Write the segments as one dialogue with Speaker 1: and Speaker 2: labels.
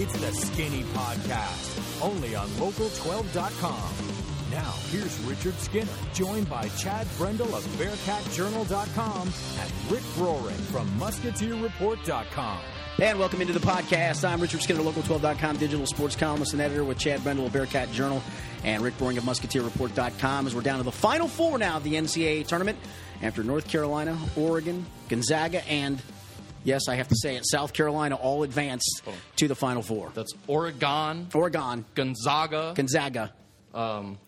Speaker 1: It's the Skinny Podcast, only on Local12.com. Now, here's Richard Skinner, joined by Chad Brendel of BearcatJournal.com and Rick Broering from MusketeerReport.com.
Speaker 2: And welcome into the podcast. I'm Richard Skinner, Local12.com digital sports columnist and editor with Chad Brendel of Bearcat Journal and Rick Broering of MusketeerReport.com as we're down to the final four now of the NCAA tournament after North Carolina, Oregon, Gonzaga, and yes, I have to say it, South Carolina all advanced to the final four.
Speaker 3: That's Oregon,
Speaker 2: Oregon,
Speaker 3: Gonzaga,
Speaker 2: Gonzaga,
Speaker 3: um,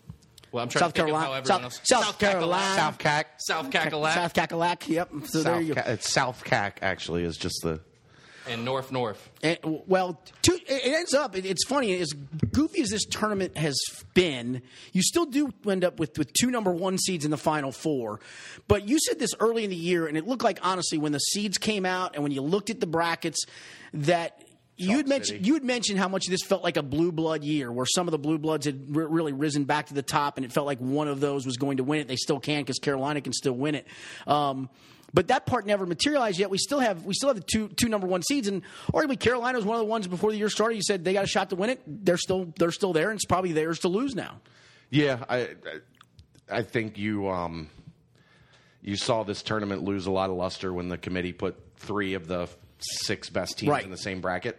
Speaker 3: well, I'm trying
Speaker 2: South
Speaker 3: to think
Speaker 2: Carolina,
Speaker 3: of how everyone
Speaker 2: South,
Speaker 3: else.
Speaker 2: South Carolina,
Speaker 4: South Cac.
Speaker 3: South Cackalack,
Speaker 2: South Cackalack. Yep. So there you go.
Speaker 4: Ca- it's South Cac actually is just the
Speaker 3: and North North.
Speaker 2: And, well, two, it it ends up. It's funny as goofy as this tournament has been. You still do end up with with two number one seeds in the final four. But you said this early in the year, and it looked like honestly when the seeds came out and when you looked at the brackets that. You had mentioned you had mentioned how much this felt like a blue blood year, where some of the blue bloods had re- really risen back to the top, and it felt like one of those was going to win it. They still can because Carolina can still win it. Um, but that part never materialized yet. We still have we still have the two two number one seeds, and arguably Carolina was one of the ones before the year started. You said they got a shot to win it. They're still they're still there, and it's probably theirs to lose now.
Speaker 4: yeah. I I- think you um you saw this tournament lose a lot of luster when the committee put three of the six best teams
Speaker 2: Right.
Speaker 4: in the same bracket.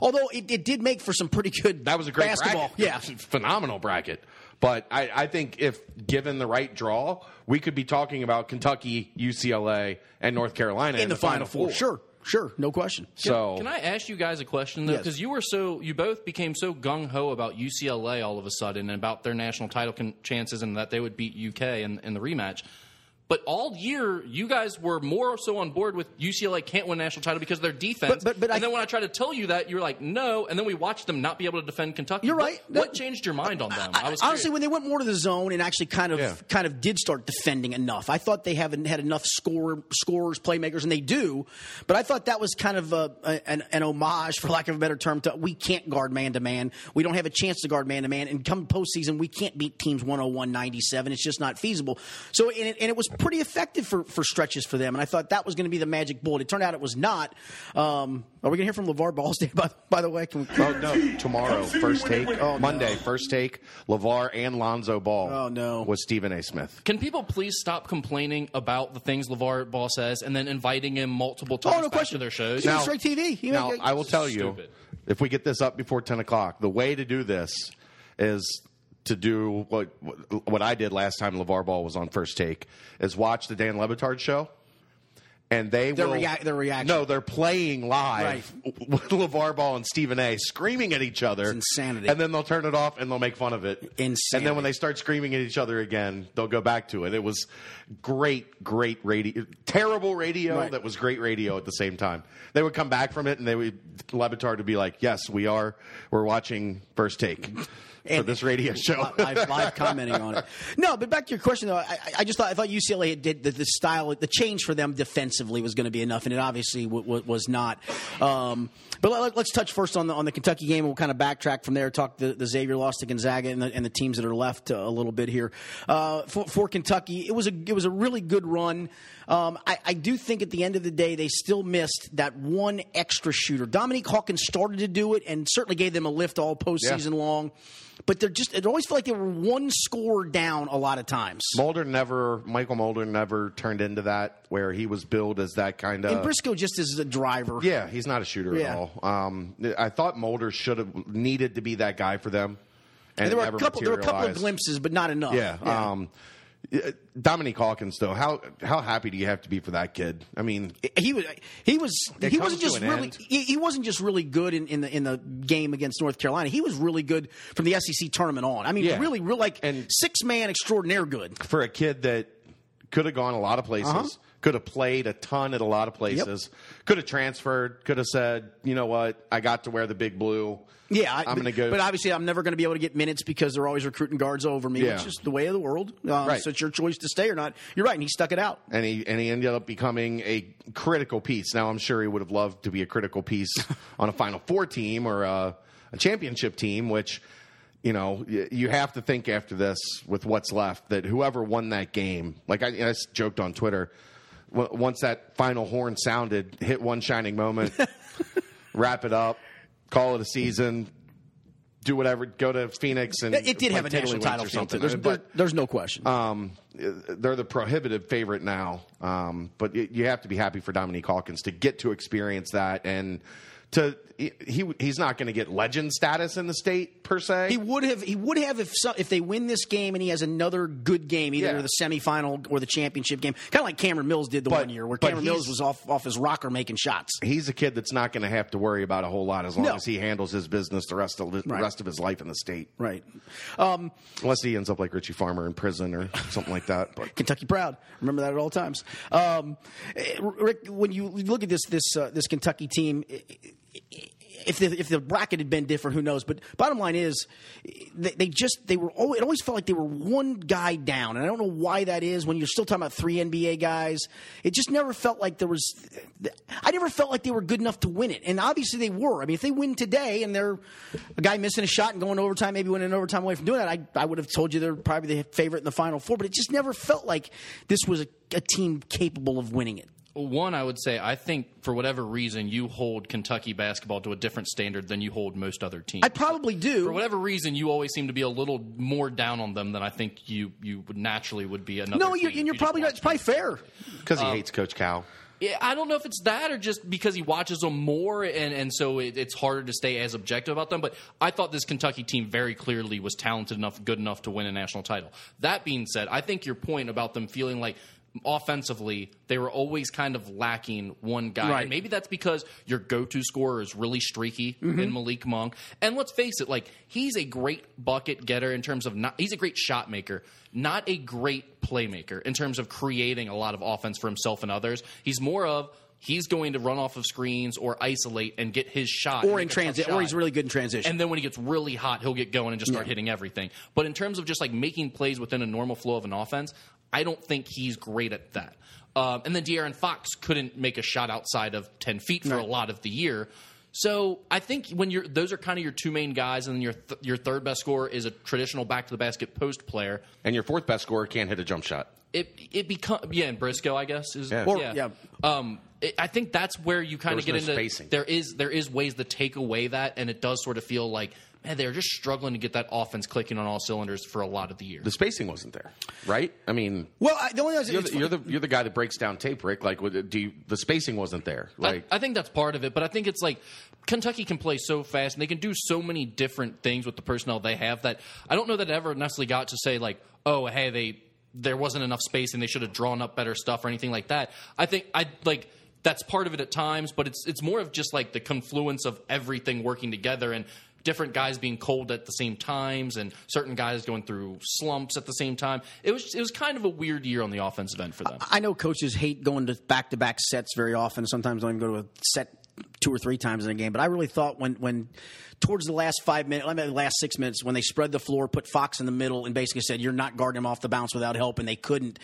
Speaker 2: Although it, it did make for some pretty good
Speaker 4: That was a great
Speaker 2: basketball.
Speaker 4: bracket.
Speaker 2: Yeah,
Speaker 4: phenomenal bracket. But I, I think if given the right draw, we could be talking about Kentucky, UCLA, and North Carolina
Speaker 2: in the, final four. Sure, sure, no question.
Speaker 4: So
Speaker 3: Can I ask you guys a question though?
Speaker 2: Yes.
Speaker 3: Because you were so you both became so gung ho about UCLA all of a sudden and about their national title con- chances and that they would beat UK in, in the rematch. But all year, you guys were more so on board with UCLA can't win a national title because of their defense.
Speaker 2: But- but- but
Speaker 3: and
Speaker 2: I-
Speaker 3: then when I tried to tell you that, you were like, no. And then we watched them not be able to defend Kentucky.
Speaker 2: You're right.
Speaker 3: What,
Speaker 2: That-
Speaker 3: changed your mind on them?
Speaker 2: I-
Speaker 3: was
Speaker 2: honestly,
Speaker 3: curious.
Speaker 2: when they went more to the zone and actually kind of
Speaker 4: Yeah.
Speaker 2: kind of did start defending enough, I thought they haven't had enough score scorers, playmakers, and they do. But I thought that was kind of a, a- an, an homage, for lack of a better term, to we can't guard man to man. We don't have a chance to guard man to man, and come postseason, we can't beat teams 101 97. It's just not feasible. So, and it, and it was pretty effective for, for stretches for them. And I thought that was going to be the magic bullet. It turned out it was not. Um, are we going to hear from LeVar Ball Day, by, by the way? Can we,
Speaker 4: Oh no! Tomorrow, first take. Monday, first take. LeVar and Lonzo Ball.
Speaker 2: Oh, no.
Speaker 4: Was Stephen A. Smith.
Speaker 3: Can people please stop complaining about the things LeVar Ball says and then inviting him multiple times
Speaker 2: oh, no
Speaker 3: back
Speaker 2: question.
Speaker 3: to their shows?
Speaker 2: He's on straight TV. He
Speaker 4: now
Speaker 2: make-
Speaker 4: I will tell you, if we get this up before ten o'clock, the way to do this is to do what what I did last time LeVar Ball was on first take is watch the Dan Le Batard show. And they
Speaker 2: Their
Speaker 4: will
Speaker 2: rea- their reaction.
Speaker 4: No, they're playing live with LeVar Ball and Stephen A. screaming at each other.
Speaker 2: It's insanity.
Speaker 4: And then they'll turn it off and they'll make fun of it.
Speaker 2: Insanity.
Speaker 4: And then when they start screaming at each other again, they'll go back to it. It was great, great radio. Terrible radio
Speaker 2: Right.
Speaker 4: that was great radio at the same time. They would come back from it and they would Le Batard would be like, "Yes, we are. We're watching First Take for this radio show."
Speaker 2: live, live commenting on it. No, but back to your question though, I, I just thought I thought UCLA did the, the style, the change for them defensively was going to be enough, and it obviously w- w- was not. Um, but let, us touch first on the on the Kentucky game. We'll kind of backtrack from there. Talk the, the Xavier loss to Gonzaga and the, and the teams that are left uh, a little bit here. Uh, for, for Kentucky, it was a it was a really good run. Um, I, I do think at the end of the day they still missed that one extra shooter. Dominique Hawkins started to do it and certainly gave them a lift all postseason long. But they're just it always felt like they were one score down a lot of times.
Speaker 4: Mulder never, Mychal Mulder never turned into that where he was billed as that kind of.
Speaker 2: and Briscoe just as a driver.
Speaker 4: Yeah, he's not a shooter
Speaker 2: Yeah.
Speaker 4: at all. Um, I thought Mulder should have needed to be that guy for them, and,
Speaker 2: And there were a couple. There were a couple of glimpses, but not enough.
Speaker 4: Yeah. Um, yeah, Dominique Hawkins, though, how how happy do you have to be for that kid? I mean,
Speaker 2: he was he was he wasn't just really he, he wasn't just really good in, in the in the game against North Carolina. He was really good from the SEC tournament on. I mean,
Speaker 4: Yeah.
Speaker 2: really, real like
Speaker 4: And-
Speaker 2: six man extraordinaire good.
Speaker 4: for a kid that could have gone a lot of places,
Speaker 2: Uh-huh.
Speaker 4: Could have played a ton at a lot of places, could have transferred, could have said, you know what, I got to wear the big blue.
Speaker 2: Yeah, I,
Speaker 4: I'm going to go.
Speaker 2: But obviously, I'm never going to be able to get minutes because they're always recruiting guards over me.
Speaker 4: Yeah.
Speaker 2: Which is the way of the world. Uh,
Speaker 4: Right.
Speaker 2: So it's your choice to stay or not. You're right, and he stuck it out.
Speaker 4: and he and he ended up becoming a critical piece. Now I'm sure he would have loved to be a critical piece on a Final Four team or a, a championship team, which you know you have to think after this with what's left that whoever won that game, like I, I joked on Twitter, w- once that final horn sounded, hit one shining moment, wrap it up. call it a season, do whatever, go to Phoenix and
Speaker 2: It, did have a national title
Speaker 4: or something.
Speaker 2: There's,
Speaker 4: but
Speaker 2: there's no question.
Speaker 4: um, they're the prohibitive favorite now. Um, but you have to be happy for Dominique Hawkins to get to experience that and to he he's not going to get legend status in the state per se.
Speaker 2: He would have. He would have if so, if they win this game and he has another good game, either
Speaker 4: Yeah.
Speaker 2: the semifinal or the championship game. Kind of like Cameron Mills did the
Speaker 4: But-
Speaker 2: one year, where Cameron Mills was off off his rocker making shots.
Speaker 4: he's a kid that's not going to have to worry about a whole lot as long
Speaker 2: No.
Speaker 4: as he handles his business the rest of the
Speaker 2: Right.
Speaker 4: rest of his life in the state.
Speaker 2: Right. Um,
Speaker 4: Unless he ends up like Richie Farmer in prison or something like that. But
Speaker 2: Kentucky proud. Remember that at all times. Um, eh, Rick, when you look at this this uh, this Kentucky team. eh, If the, if the bracket had been different, who knows? But bottom line is, they, they just they were. Always, it always felt like they were one guy down, and I don't know why that is. When you're still talking about three NBA guys, it just never felt like there was. I never felt like they were good enough to win it, and obviously they were. I mean, if they win today and they're a guy missing a shot and going overtime, maybe winning overtime away from doing that, I I would have told you they're probably the favorite in the final four. But it just never felt like this was a, a team capable of winning it.
Speaker 3: One, I would say, I think for whatever reason, you hold Kentucky basketball to a different standard than you hold most other teams.
Speaker 2: I probably do.
Speaker 3: for whatever reason, you always seem to be a little more down on them than I think you you would naturally would be. Another
Speaker 2: no, you're, and you're
Speaker 3: you
Speaker 2: probably right.
Speaker 3: watch
Speaker 2: It's probably fair.
Speaker 4: because
Speaker 2: Um,
Speaker 4: he hates Coach Cal.
Speaker 3: Yeah, I don't know if it's that or just because he watches them more, and, and so it, it's harder to stay as objective about them. But I thought this Kentucky team very clearly was talented enough, good enough to win a national title. That being said, I think your point about them feeling like offensively they were always kind of lacking one guy.
Speaker 2: Right.
Speaker 3: And maybe that's because your go-to scorer is really streaky mm-hmm. in Malik Monk. And let's face it, like he's a great bucket getter in terms of not he's a great shot maker, not a great playmaker in terms of creating a lot of offense for himself and others. He's more of he's going to run off of screens or isolate and get his shot
Speaker 2: Or in
Speaker 3: make a tough
Speaker 2: transit, or he's really good in transition.
Speaker 3: And then when he gets really hot, he'll get going and just start hitting everything. But in terms of just like making plays within a normal flow of an offense, I don't think he's great at that. Um, and then De'Aaron Fox couldn't make a shot outside of ten feet for a lot of the year. So I think when you're those are kind of your two main guys, and then your th- your third best scorer is a traditional back to the basket post player.
Speaker 4: And your fourth best scorer can't hit a jump shot.
Speaker 3: It it become yeah, and Briscoe I guess is
Speaker 4: Yeah.
Speaker 2: Or- yeah.
Speaker 3: Um, it, I think that's where you kind of get
Speaker 4: no
Speaker 3: into
Speaker 4: spacing.
Speaker 3: there is there is ways to take away that, and it does sort of feel like man they're just struggling to get that offense clicking on all cylinders for a lot of the year.
Speaker 4: The spacing wasn't there, right? I mean,
Speaker 2: well, I, the only thing
Speaker 4: you're the, you're the you're the guy that breaks down tape, Rick. Like, do you, the spacing wasn't there? Like,
Speaker 3: I, I think that's part of it, but I think it's like Kentucky can play so fast and they can do so many different things with the personnel they have that I don't know that it ever necessarily got to say like, oh, hey, they there wasn't enough space and they should have drawn up better stuff or anything like that. I think I like that's part of it at times, but it's it's more of just like the confluence of everything working together and different guys being cold at the same times and certain guys going through slumps at the same time. It was it was kind of a weird year on the offensive end for them.
Speaker 2: I know coaches hate going to back to back sets very often. Sometimes don't even go to a set two or three times in a game. But I really thought when when towards the last five minutes, I mean, the last six minutes, when they spread the floor, put Fox in the middle, and basically said you're not guarding him off the bounce without help, and they couldn't.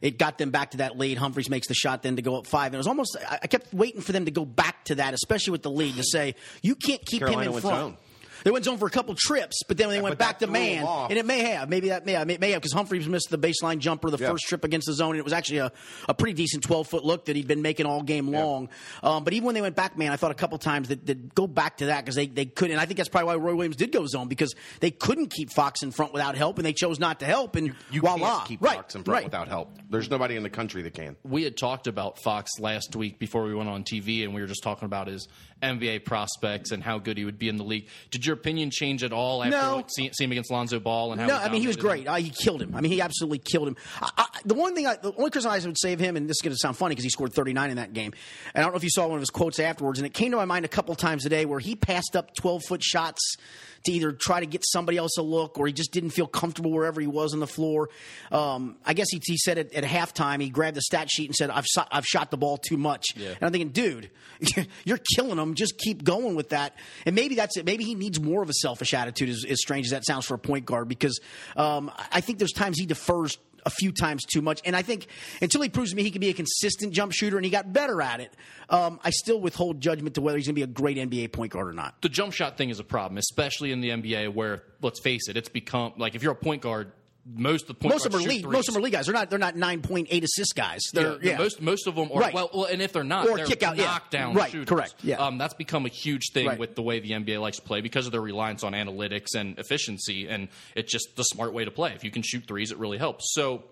Speaker 2: It got them back to that lead. Humphries makes the shot then to go up five, and it was almost. I I kept waiting for them to go back to that, especially with the lead, to say you can't keep
Speaker 4: Carolina
Speaker 2: him in
Speaker 4: went
Speaker 2: front.
Speaker 4: zone.
Speaker 2: They went zone for a couple trips, but then when they went back to man, and it may have, maybe that may have, may have because Humphries missed the baseline jumper the
Speaker 4: Yeah.
Speaker 2: first trip against the zone, and it was actually a, a pretty decent 12 foot look that he'd been making all game long. Um, but even when they went back, man, I thought a couple times that, that go back to that because they, they couldn't. And I think that's probably why Roy Williams did go zone because they couldn't keep Fox in front without help, and they chose not to help. And
Speaker 4: you
Speaker 2: voila,
Speaker 4: can't keep
Speaker 2: right,
Speaker 4: Fox in front
Speaker 2: right.
Speaker 4: without help. There's nobody in the country that can.
Speaker 3: we had talked about Fox last week before we went on TV, and we were just talking about his NBA prospects and how good he would be in the league. Did your opinion change at all after
Speaker 2: No.
Speaker 3: like, see, see him against Lonzo Ball and how?
Speaker 2: No, I mean he was great. Uh, he killed him. I mean he absolutely killed him. I, I, the one thing, I, the only criticism I would of him, and this is going to sound funny because he scored 39 in that game. And I don't know if you saw one of his quotes afterwards, and it came to my mind a couple times today where he passed up 12 foot shots to either try to get somebody else a look or he just didn't feel comfortable wherever he was on the floor. Um, I guess he, he said it at halftime. He grabbed the stat sheet and said, "I've shot, I've shot the ball too much."
Speaker 3: Yeah.
Speaker 2: And I'm thinking, dude, you're killing him. Just keep going with that. And maybe that's it. Maybe he needs more of a selfish attitude, as, as strange as that sounds for a point guard, because um, I think there's times he defers a few times too much. And I think until he proves to me he can be a consistent jump shooter and he got better at it, um, I still withhold judgment to whether he's going to be a great NBA point guard or not.
Speaker 3: the jump shot thing is a problem, especially in the NBA where, let's face it, it's become like if you're a point guard, most of the point
Speaker 2: most of them are lead.
Speaker 3: threes.
Speaker 2: Most of them are lead guys. They're not. They're not nine point eight assist guys. They're
Speaker 3: Yeah,
Speaker 2: yeah.
Speaker 3: most most of them are
Speaker 2: Right.
Speaker 3: well, well, and if they're not,
Speaker 2: Or
Speaker 3: they're
Speaker 2: kick out, yeah.
Speaker 3: knockdown
Speaker 2: Right,
Speaker 3: shooters.
Speaker 2: correct, yeah.
Speaker 3: um, that's become a huge thing
Speaker 2: Right.
Speaker 3: with the way the NBA likes to play because of their reliance on analytics and efficiency, and it's just the smart way to play. If you can shoot threes, it really helps. So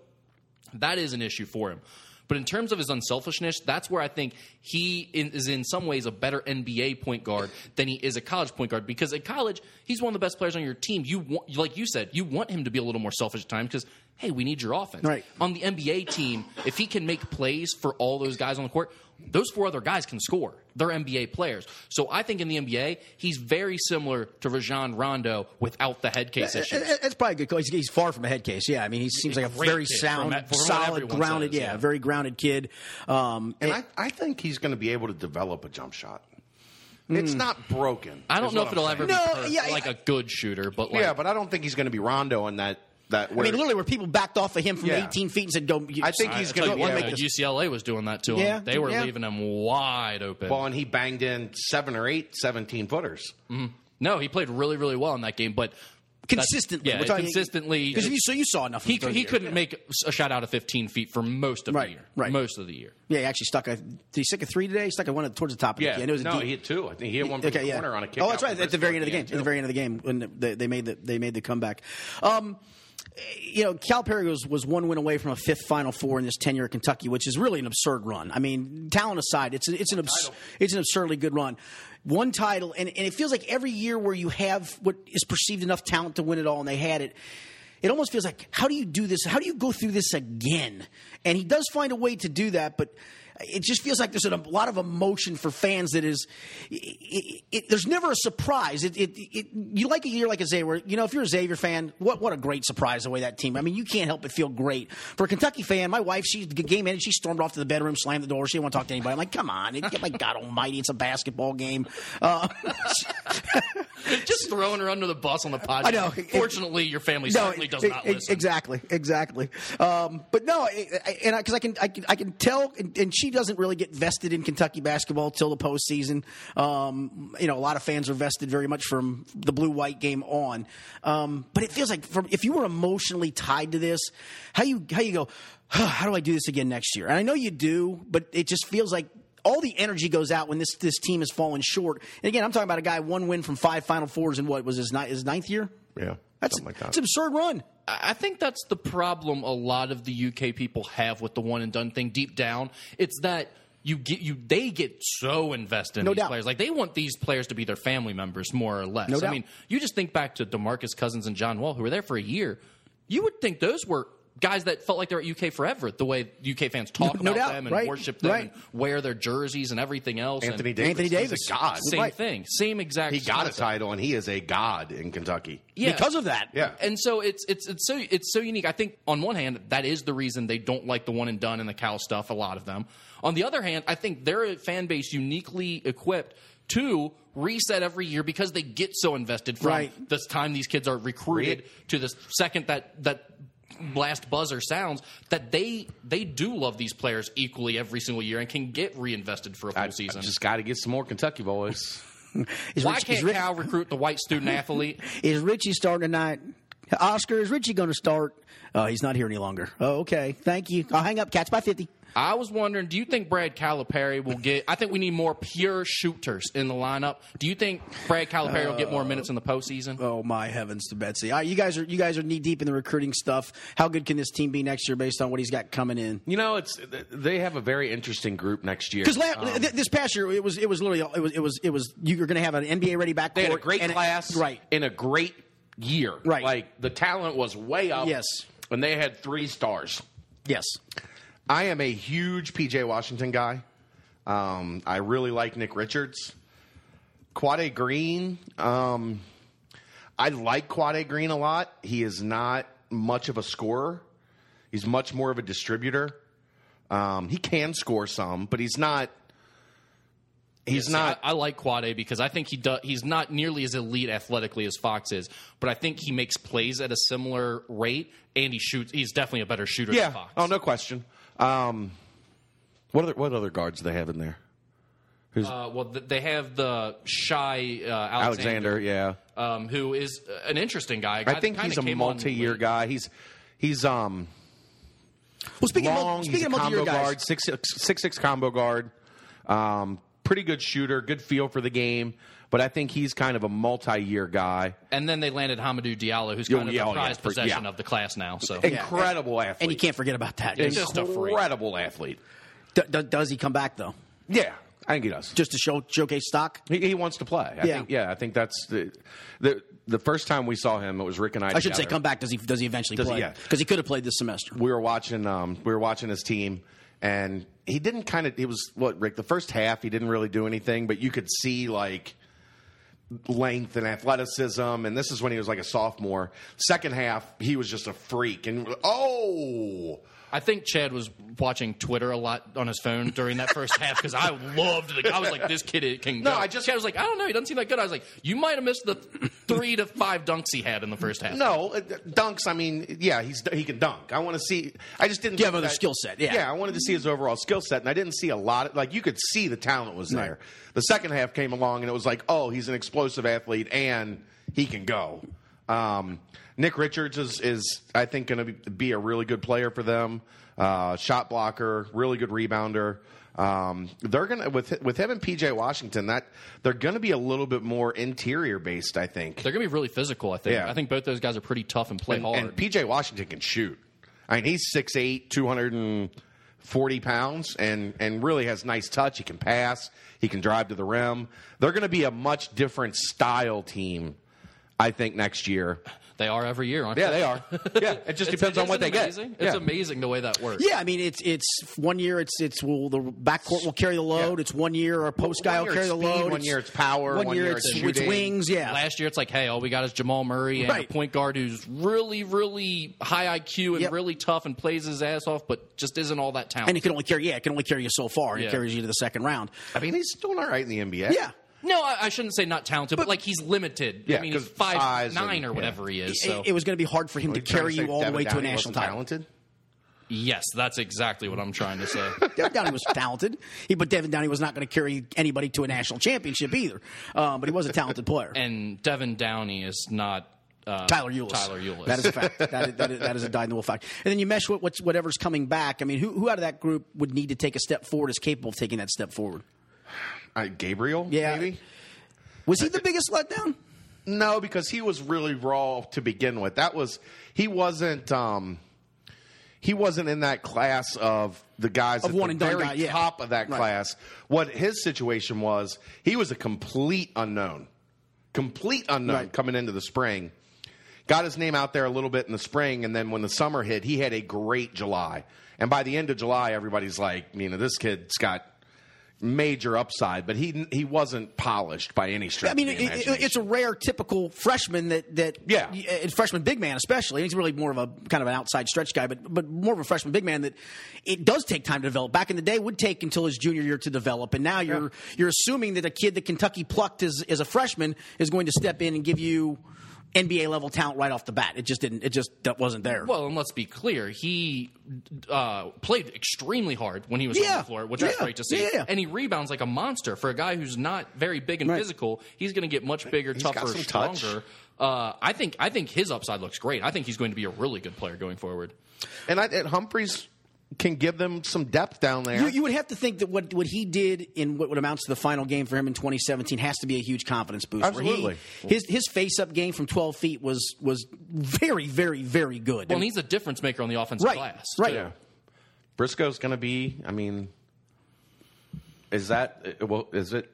Speaker 3: that is an issue for him. But in terms of his unselfishness, that's where I think he is in some ways a better NBA point guard than he is a college point guard. Because at college, he's one of the best players on your team. You want, like you said, you want him to be a little more selfish at times because hey, we need your offense.
Speaker 2: Right.
Speaker 3: On the NBA team, if he can make plays for all those guys on the court, those four other guys can score. They're NBA players. So I think in the NBA, he's very similar to Rajon Rondo without the head case issues.
Speaker 2: Uh, That's probably a good. call. He's, he's far from a head case. Yeah, I mean, he seems like a
Speaker 3: Great
Speaker 2: very sound,
Speaker 3: from- from
Speaker 2: solid, grounded.
Speaker 3: says,
Speaker 2: yeah,
Speaker 3: yeah.
Speaker 2: very grounded kid. Um,
Speaker 4: And I, I think he's going to be able to develop a jump shot. It's not broken.
Speaker 3: I don't
Speaker 4: is
Speaker 3: know
Speaker 4: what
Speaker 3: if it'll
Speaker 4: I'm
Speaker 3: ever
Speaker 4: saying.
Speaker 3: be per-
Speaker 2: yeah,
Speaker 3: like
Speaker 2: yeah.
Speaker 3: a good shooter, but like,
Speaker 4: yeah, but I don't think he's going to be Rondo in that. That
Speaker 2: I mean, literally, where people backed off of him from
Speaker 4: Yeah.
Speaker 2: 18 feet and said, "Go."
Speaker 4: I think he's going to
Speaker 3: what,
Speaker 4: yeah.
Speaker 3: uh, UCLA was doing that to him.
Speaker 2: Yeah,
Speaker 3: they were
Speaker 2: yeah.
Speaker 3: leaving him wide open.
Speaker 4: Well, and he banged in seven or eight 17 footers.
Speaker 3: no, he played really, really well in that game, but
Speaker 2: consistently.
Speaker 3: yeah,
Speaker 2: We're
Speaker 3: consistently.
Speaker 2: Because you, so you saw enough. of
Speaker 3: he
Speaker 2: him
Speaker 3: he
Speaker 2: year.
Speaker 3: couldn't make a shot out of 15 feet for most of
Speaker 2: Right,
Speaker 3: the year.
Speaker 2: right.
Speaker 3: Most of the year.
Speaker 2: Yeah, he actually stuck a. Did he stick a three today? He stuck a one towards the top of the
Speaker 4: Yeah,
Speaker 2: key. And it was
Speaker 4: no,
Speaker 2: deep,
Speaker 4: he hit two. I think he hit one from
Speaker 2: okay,
Speaker 4: the
Speaker 2: yeah.
Speaker 4: corner on a kick.
Speaker 2: Oh, that's right. At the very end of the game.
Speaker 4: Bristol
Speaker 2: At the very end of the game, when they, they made the they made the comeback. Um, you know, Calipari was, was one win away from a fifth Final Four in this tenure at Kentucky, which is really an absurd run. I mean, talent aside, it's a, it's an abs- it's an absurdly good run. One title, and, and it feels like every year where you have what is perceived enough talent to win it all, and they had it. It almost feels like, how do you do this? How do you go through this again? And he does find a way to do that, but it just feels like there's a lot of emotion for fans that is it, it, there's never a surprise. It, it, you like a year like a Xavier. You know if you're a Xavier fan what what a great surprise the way that team I mean you can't help but feel great. For a Kentucky fan my wife she game ended she stormed off to the bedroom slammed the door. She didn't want to talk to anybody. I'm like come on my God almighty it's a basketball game. Uh,
Speaker 3: Just throwing her under the bus on the podcast.
Speaker 2: I know.
Speaker 3: Fortunately, your family certainly does
Speaker 2: e-
Speaker 3: not listen.
Speaker 2: Exactly, exactly. Um, but no, I- I- and because I, can, I can, I can tell, and, and she doesn't really get vested in Kentucky basketball till the postseason. Um, you know, a lot of fans are vested very much from the blue-white game on. Um, but it feels like from, if you were emotionally tied to this, how you how you go, how do I do this again next year? And I know you do, but it just feels like all the energy goes out when this this team has fallen short. And again, I'm talking about a guy one win from five Final Fours in what was his ni- his ninth year.
Speaker 4: Yeah,
Speaker 2: That's
Speaker 4: something like that.
Speaker 2: It's an absurd run.
Speaker 3: I think that's the problem a lot of the UK people have with the one and done thing. Deep down, it's that you get you they get so invested in
Speaker 2: No
Speaker 3: these
Speaker 2: doubt.
Speaker 3: players. Like they want these players to be their family members more or less.
Speaker 2: No
Speaker 3: I
Speaker 2: doubt.
Speaker 3: mean, you just think back to DeMarcus Cousins and John Wall, who were there for a year. You would think those were guys that felt like they were at UK forever. The way UK fans talk
Speaker 2: No
Speaker 3: about
Speaker 2: doubt,
Speaker 3: them and
Speaker 2: right,
Speaker 3: worship them
Speaker 2: right.
Speaker 3: and wear their jerseys and everything else.
Speaker 4: Anthony
Speaker 3: and
Speaker 4: Davis.
Speaker 2: Anthony
Speaker 4: he's
Speaker 2: Davis.
Speaker 4: a god.
Speaker 3: Same
Speaker 2: Right.
Speaker 3: thing. Same exact. Thing.
Speaker 4: He got a
Speaker 3: concept.
Speaker 4: title, and he is a god in Kentucky.
Speaker 3: Yeah.
Speaker 2: Because of that.
Speaker 4: Yeah.
Speaker 3: And so it's it's it's so it's so unique. I think on one hand that is the reason they don't like the one and done and the Cal stuff. A lot of them. On the other hand, I think they're a fan base uniquely equipped to reset every year because they get so invested from
Speaker 2: Right.
Speaker 3: this time these kids are recruited to the second that that last buzzer sounds that they they do love these players equally every single year and can get reinvested for a full
Speaker 4: I, I
Speaker 3: season.
Speaker 4: just got to get some more Kentucky boys.
Speaker 2: Is,
Speaker 3: Why
Speaker 2: Rich,
Speaker 3: can't
Speaker 2: Rich,
Speaker 3: Cal recruit the white student athlete?
Speaker 2: is Richie starting tonight? Oscar, is Richie going to start? Oh, he's not here any longer. Oh, okay. Thank you. I'll hang up. Catch by 50.
Speaker 3: I was wondering, do you think Brad Calipari will get? I think we need more pure shooters in the lineup. Do you think Brad Calipari will get more minutes in the postseason?
Speaker 2: Oh my heavens to Betsy! All right, you guys are you guys are knee deep in the recruiting stuff. How good can this team be next year based on what he's got coming in?
Speaker 4: You know, it's they have a very interesting group next year.
Speaker 2: Because
Speaker 4: Um,
Speaker 2: th- this past year it was it was literally it was it was it was you're going to have an NBA ready backcourt.
Speaker 4: they had a great
Speaker 2: and-
Speaker 4: class,
Speaker 2: right?
Speaker 4: In a great year,
Speaker 2: Right.
Speaker 4: Like the talent was way up.
Speaker 2: Yes.
Speaker 4: and they had three stars.
Speaker 2: Yes.
Speaker 4: I am a huge PJ Washington guy. Um, I really like Nick Richards. Quade Green. Um, I like Quade Green a lot. He is not much of a scorer. He's much more of a distributor. Um, he can score some, but he's not. He's
Speaker 3: See,
Speaker 4: not.
Speaker 3: I, I like Quade because I think he does. He's not nearly as elite athletically as Fox is, but I think he makes plays at a similar rate, and he shoots. He's definitely a better shooter
Speaker 4: yeah.
Speaker 3: than Fox.
Speaker 4: Oh, no question. Um, what other what other guards do they have in there?
Speaker 3: Uh, well, th- they have the Shai uh,
Speaker 4: Alexander,
Speaker 3: Alexander,
Speaker 4: yeah.
Speaker 3: um, who is uh, an interesting guy.
Speaker 4: I think he's a multi-year guy. He's he's um
Speaker 2: Well, speaking
Speaker 4: long.
Speaker 2: of
Speaker 4: he's
Speaker 2: speaking
Speaker 4: a
Speaker 2: of multi-year
Speaker 4: combo
Speaker 2: guys,
Speaker 4: guard, six, six six combo guard. Um, pretty good shooter, good feel for the game. But I think he's kind of a multi-year guy.
Speaker 3: And then they landed Hamidou Diallo, who's kind of the
Speaker 4: oh, yeah,
Speaker 3: prized
Speaker 4: for-
Speaker 3: possession
Speaker 4: yeah.
Speaker 3: of the class now. So
Speaker 4: Incredible athlete.
Speaker 2: and you can't forget about that.
Speaker 3: It's just a
Speaker 4: incredible athlete.
Speaker 2: D- d- does he come back though,
Speaker 4: Yeah, I think he does.
Speaker 2: just to show showcase stock?
Speaker 4: He, he wants to play. I
Speaker 2: Yeah.
Speaker 4: think, yeah, I think that's the, the the first time we saw him. It was Rick and I.
Speaker 2: I should say come back. Does he? Does he eventually
Speaker 4: Does he-
Speaker 2: play?
Speaker 4: yeah.
Speaker 2: Because he could have played this semester.
Speaker 4: we were watching um, we were watching his team and he didn't kind of he was what Rick the first half he didn't really do anything but you could see like length and athleticism and this is when he was like a sophomore. Second half he was just a freak and oh
Speaker 3: I think Chad was watching Twitter a lot on his phone during that first half because I loved the. I was like, this kid can
Speaker 4: No,
Speaker 3: go.
Speaker 4: I just-
Speaker 3: Chad was like, I don't know, he doesn't seem that good. I was like, you might have missed the three to five dunks he had in the first half.
Speaker 4: no uh, dunks I mean yeah he's he can dunk I want to see I just didn't
Speaker 2: You have
Speaker 4: think
Speaker 2: other skill set, yeah.
Speaker 4: yeah I wanted to see his overall skill set and I didn't see a lot of, like you could see the talent was there
Speaker 2: Right.
Speaker 4: the second half came along and it was like oh he's an explosive athlete and he can go um, Nick Richards is, is I think going to be, be a really good player for them uh, shot blocker really good rebounder um, they're gonna with with him and PJ Washington that they're gonna be a little bit more interior based I think
Speaker 3: They're going to be really physical, I think.
Speaker 4: Yeah.
Speaker 3: I think both those guys are pretty tough and play
Speaker 4: and,
Speaker 3: hard.
Speaker 4: and PJ Washington can shoot. I mean, he's 6'8", 240 pounds, and and really has nice touch. He can pass. He can drive to the rim. They're going to be a much different style team, I think, next year.
Speaker 3: They are every year, aren't
Speaker 4: Yeah,
Speaker 3: they?
Speaker 4: they are. Yeah, it just
Speaker 3: It's-
Speaker 4: depends on
Speaker 3: isn't
Speaker 4: what they
Speaker 3: amazing?
Speaker 4: get.
Speaker 3: It's
Speaker 4: Yeah.
Speaker 3: amazing the way that works.
Speaker 2: Yeah, I mean it's it's one year it's it's well the backcourt will carry the load.
Speaker 4: Yeah.
Speaker 2: It's one year our post guy will carry the
Speaker 4: speed,
Speaker 2: load.
Speaker 4: one year it's power,
Speaker 2: One,
Speaker 4: one
Speaker 2: year,
Speaker 4: year
Speaker 2: it's,
Speaker 4: it's
Speaker 2: it's wings. Yeah,
Speaker 3: Last year, it's like, hey, all we got is Jamal Murray and
Speaker 2: Right.
Speaker 3: a point guard who's really, really high IQ and
Speaker 2: Yep.
Speaker 3: really tough and plays his ass off, but just isn't all that talented.
Speaker 2: and it can only carry yeah it can only carry you so far. and It carries you to the second round.
Speaker 4: I mean, he's doing all right in the NBA.
Speaker 2: Yeah.
Speaker 3: No, I, I shouldn't say not talented, but, like he's limited.
Speaker 4: Yeah,
Speaker 3: I mean, he's
Speaker 4: 'cause
Speaker 3: five nine
Speaker 4: and-
Speaker 3: or
Speaker 4: yeah.
Speaker 3: whatever he is.
Speaker 2: It,
Speaker 3: So
Speaker 2: it was going to be hard for him to
Speaker 4: Are you trying
Speaker 2: carry
Speaker 4: say
Speaker 2: you all the
Speaker 4: Devin
Speaker 2: way to a national
Speaker 4: wasn't
Speaker 2: title.
Speaker 4: Talented.
Speaker 3: yes, that's exactly what I'm trying to say.
Speaker 2: Devin Downey was talented, he, but Devin Downey was not going to carry anybody to a national championship either. Um, but he was a talented player.
Speaker 3: and Devin Downey is not uh,
Speaker 2: Tyler Ulis.
Speaker 3: Tyler Ulis.
Speaker 2: That is a fact. that, is, that, is, that is a dyed in the wool fact. And then you mesh with what's, whatever's coming back. I mean, who, who out of that group would need to take a step forward is capable of taking that step forward?
Speaker 4: Uh, Gabriel,
Speaker 2: Yeah.
Speaker 4: maybe.
Speaker 2: Was he the biggest letdown?
Speaker 4: No, because he was really raw to begin with. That was he wasn't um he wasn't in that class of the guys
Speaker 2: Of
Speaker 4: at
Speaker 2: one
Speaker 4: the
Speaker 2: and done
Speaker 4: very
Speaker 2: guy, yeah.
Speaker 4: top of that
Speaker 2: Right.
Speaker 4: class. What his situation was, he was a complete unknown. Complete unknown
Speaker 2: Right.
Speaker 4: coming into the spring. Got his name out there a little bit in the spring, and then when the summer hit, he had a great July. And by the end of July, everybody's like, you know, this kid's got major upside, but he he wasn't polished by any stretch.
Speaker 2: I mean,
Speaker 4: of the
Speaker 2: it, it, it's a rare, typical freshman that that
Speaker 4: Yeah.
Speaker 2: uh, freshman big man especially. He's really more of a kind of an outside stretch guy, but but more of a freshman big man that it does take time to develop. Back in the day, it would take until his junior year to develop, and now you're you're assuming that a kid that Kentucky plucked as as a freshman is going to step in and give you. NBA level talent right off the bat. It just didn't. It just that wasn't there.
Speaker 3: Well, and let's be clear, he uh, played extremely hard when he was on the floor, which was great to see.
Speaker 2: Yeah.
Speaker 3: And he rebounds like a monster for a guy who's not very big and
Speaker 2: Right.
Speaker 3: physical. He's going to get much bigger,
Speaker 4: He's
Speaker 3: tougher,
Speaker 4: some
Speaker 3: stronger. Uh, I think I think his upside looks great. I think he's going to be a really good player going forward.
Speaker 4: And, I, and Humphries can give them some depth down there.
Speaker 2: You, you would have to think that what, what he did in what, what amounts to the final game for him in 2017 has to be a huge confidence boost. where he-
Speaker 4: Absolutely.
Speaker 2: his his face up game from 12 feet was was very very very good.
Speaker 3: Well, and he's a difference maker on the offensive
Speaker 2: Right,
Speaker 3: glass.
Speaker 2: right.
Speaker 3: too.
Speaker 4: yeah. Briscoe's going to be. I mean, is that uh, well? Is it?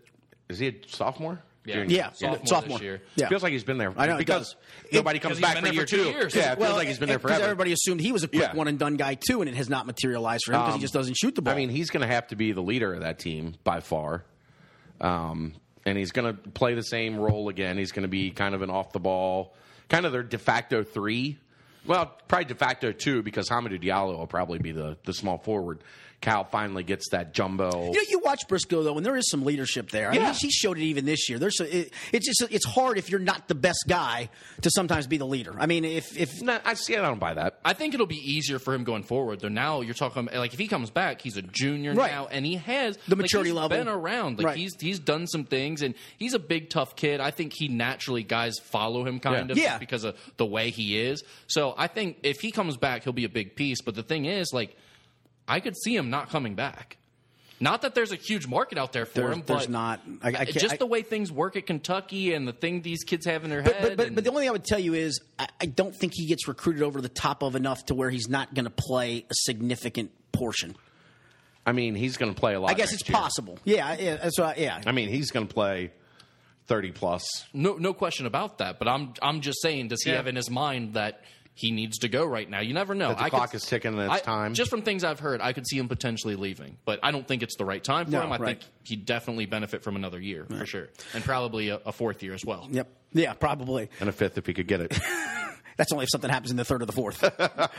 Speaker 4: Is he a sophomore?
Speaker 3: Yeah.
Speaker 4: Junior?
Speaker 2: yeah,
Speaker 3: Sophomore
Speaker 2: sophomore.
Speaker 3: this year.
Speaker 2: Yeah.
Speaker 4: Feels like he's been there.
Speaker 2: I know, it
Speaker 4: because
Speaker 2: does.
Speaker 4: nobody
Speaker 2: It-
Speaker 4: comes
Speaker 3: 'cause he's
Speaker 4: back
Speaker 3: been
Speaker 4: for
Speaker 3: there
Speaker 4: year
Speaker 3: for two
Speaker 4: two.
Speaker 3: years.
Speaker 4: Yeah, it feels like he's been there
Speaker 2: because
Speaker 4: forever.
Speaker 2: everybody assumed he was a quick
Speaker 4: Yeah.
Speaker 2: one and done guy too, and it has not materialized for him because he
Speaker 4: Um,
Speaker 2: just doesn't shoot the ball.
Speaker 4: I mean, he's going to have to be the leader of that team by far. Um, and he's going to play the same role again. He's going to be kind of an off the ball, kind of their de facto three. Well, probably de facto two because Hamidou Diallo will probably be the, the small forward. Cal finally gets that jumbo.
Speaker 2: You know, you watch Briscoe though, and there is some leadership there. I
Speaker 4: Yeah.
Speaker 2: mean, he showed it even this year. There's a, it, it's just it's hard if you're not the best guy to sometimes be the leader. I mean, if if
Speaker 4: No, I see. I don't buy that.
Speaker 3: I think it'll be easier for him going forward. Though now you're talking like if he comes back, he's a junior
Speaker 2: Right.
Speaker 3: now, and he has
Speaker 2: The
Speaker 3: like,
Speaker 2: maturity
Speaker 3: he's
Speaker 2: level.
Speaker 3: Been around, like
Speaker 2: Right.
Speaker 3: he's he's done some things, and he's a big tough kid. I think he naturally guys follow him kind
Speaker 4: Yeah.
Speaker 3: of
Speaker 2: Yeah.
Speaker 3: because of the way he is. So So I think if he comes back, he'll be a big piece. But the thing is, like, I could see him not coming back. Not that there's a huge market out there for
Speaker 2: There's-
Speaker 3: him,
Speaker 2: there's not. I- I can't-
Speaker 3: just
Speaker 2: I-
Speaker 3: the way things work at Kentucky and the thing these kids have in their
Speaker 2: But,
Speaker 3: head.
Speaker 2: but, but,
Speaker 3: and-
Speaker 2: but the only thing I would tell you is I, I don't think he gets recruited over the top of enough to where he's not going to play a significant portion.
Speaker 4: I mean, he's going to play a lot.
Speaker 2: I guess
Speaker 4: next
Speaker 2: it's
Speaker 4: year.
Speaker 2: possible. Yeah, yeah. That's what. I, yeah.
Speaker 4: I mean, he's going to play thirty plus.
Speaker 3: No, no question about that. But I'm, I'm just saying, does he
Speaker 4: Yeah.
Speaker 3: have in his mind that he needs to go right now? You never know.
Speaker 4: That the
Speaker 3: I
Speaker 4: clock
Speaker 3: could-
Speaker 4: is ticking and it's
Speaker 3: I-
Speaker 4: time.
Speaker 3: Just from things I've heard, I could see him potentially leaving, but I don't think it's the right time for
Speaker 2: No,
Speaker 3: him. I
Speaker 2: right.
Speaker 3: think he'd definitely benefit from another year for sure, and probably a, a fourth year as well.
Speaker 2: Yep. Yeah, probably.
Speaker 4: and a fifth if he could get it.
Speaker 2: That's only if something happens in the third or the fourth. all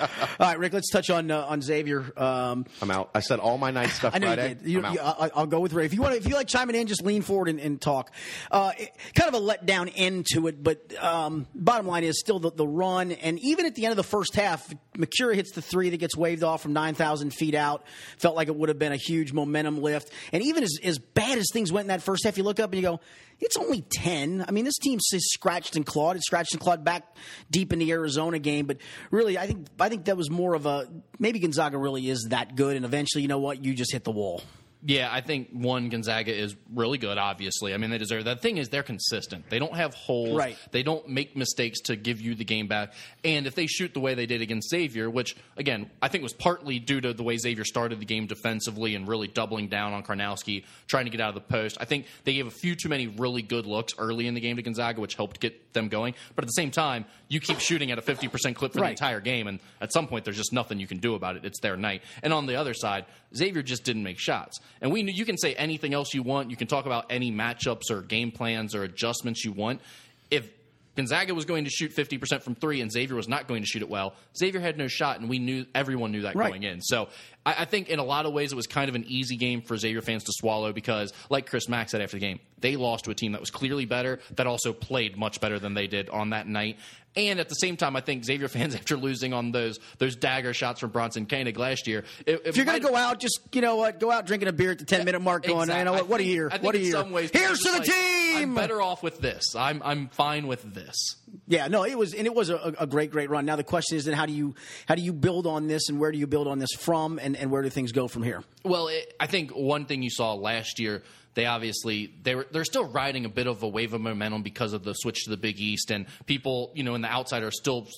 Speaker 2: right, Rick. Let's touch on uh, on Xavier. Um,
Speaker 4: I'm out. I said all my nice stuff
Speaker 2: I know
Speaker 4: Friday.
Speaker 2: You, did. you
Speaker 4: I'm out.
Speaker 2: I, I'll go with Ray. If you want, if you like chiming in, just lean forward and, and talk. Uh, it- kind of a letdown end to it, but um, bottom line is still the, the run. And even at the end of the first half, Macura hits the three that gets waved off from nine thousand feet out. Felt like it would have been a huge momentum lift. And even as as bad as things went in that first half, you look up and you go, it's only ten. I mean, this team s- scratched and clawed. It scratched and clawed back deep in the Arizona game. But really, I think I think that was more of a maybe Gonzaga really is that good. And eventually, you know what, you just hit the wall.
Speaker 3: Yeah, I think one Gonzaga is really good. Obviously, I mean they deserve. The thing is, they're consistent. They don't have holes.
Speaker 2: Right.
Speaker 3: They don't make mistakes to give you the game back. And if they shoot the way they did against Xavier, which again I think was partly due to the way Xavier started the game defensively and really doubling down on Karnowski, trying to get out of the post. I think they gave a few too many really good looks early in the game to Gonzaga, which helped get them going. But at the same time, you keep shooting at a fifty percent clip for
Speaker 2: Right.
Speaker 3: the entire game, and at some point, there's just nothing you can do about it. It's their night. And on the other side, Xavier just didn't make shots. And we knew you can say anything else you want. You can talk about any matchups or game plans or adjustments you want. If Gonzaga was going to shoot 50% from three and Xavier was not going to shoot it well, Xavier had no shot, and we knew everyone knew that
Speaker 2: Right.
Speaker 3: going in. So I, I think in a lot of ways it was kind of an easy game for Xavier fans to swallow because, like Chris Mack said after the game, they lost to a team that was clearly better, that also played much better than they did on that night. And at the same time, I think Xavier fans, after losing on those those dagger shots from Bronson Koenig last year, it,
Speaker 2: If you're going to go out, just you know what, go out drinking a beer at the 10 minute mark, going,
Speaker 3: Exactly.
Speaker 2: you know what, what a
Speaker 3: think-
Speaker 2: year,
Speaker 3: I think
Speaker 2: what a year.
Speaker 3: Some ways,
Speaker 2: Here's to the
Speaker 3: like,
Speaker 2: team.
Speaker 3: I'm better off with this. I'm I'm fine with this.
Speaker 2: Yeah, no, it was, and it was a, a great, great run. Now the question is, then how do you how do you build on this, and where do you build on this from, and, and where do things go from here?
Speaker 3: Well, it, I think one thing you saw last year, they obviously they were they're still riding a bit of a wave of momentum because of the switch to the Big East, and people, you know, in the outside are still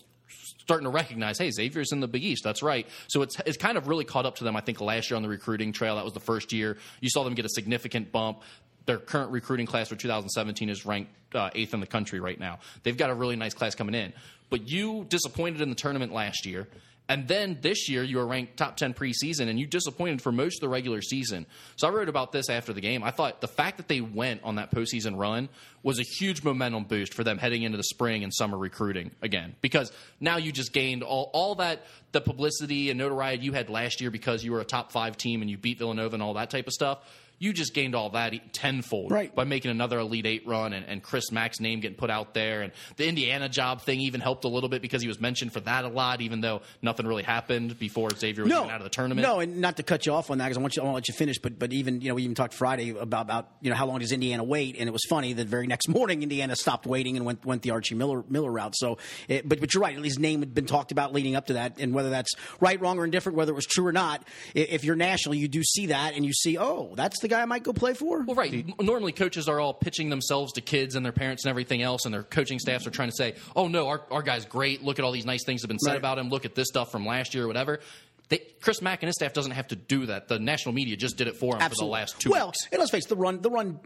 Speaker 3: starting to recognize, hey, Xavier's in the Big East. That's right. So it's it's kind of really caught up to them. I think last year on the recruiting trail, that was the first year you saw them get a significant bump. Their current recruiting class for 2017 is ranked uh, eighth in the country right now. They've got a really nice class coming in. But you disappointed in the tournament last year. And then this year, you were ranked top 10 preseason, and you disappointed for most of the regular season. So I wrote about this after the game. I thought the fact that they went on that postseason run was a huge momentum boost for them heading into the spring and summer recruiting again. Because now you just gained all, all that, the publicity and notoriety you had last year because you were a top five team and you beat Villanova and all that type of stuff. You just gained all that tenfold
Speaker 2: Right.
Speaker 3: by making another Elite Eight run and, and Chris Mack's name getting put out there. And the Indiana job thing even helped a little bit because he was mentioned for that a lot, even though nothing really happened before Xavier was even out of the tournament.
Speaker 2: No, and not to cut you off on that because I want you, I want to let you finish. But but even you know we even talked Friday about about you know how long does Indiana wait? And it was funny the very next morning Indiana stopped waiting and went went the Archie Miller Miller route. So, it, but but you're right. At least name had been talked about leading up to that, and whether that's right, wrong, or indifferent, whether it was true or not. If you're national, you do see that, and you see, oh, that's the guy I might go play for.
Speaker 3: Well, right. N- Normally, coaches are all pitching themselves to kids and their parents and everything else, and their coaching staffs are trying to say, "Oh no, our, our guy's great. Look at all these nice things that have been said
Speaker 2: Right.
Speaker 3: about him. Look at this stuff from last year or whatever." They, Chris Mack and his staff doesn't have to do that. The national media just did it for him for the last two
Speaker 2: well,
Speaker 3: weeks.
Speaker 2: and let's face it, the run the run.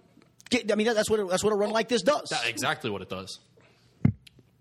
Speaker 2: I mean, that's what a, that's what a run like this does.
Speaker 3: That's exactly what it does.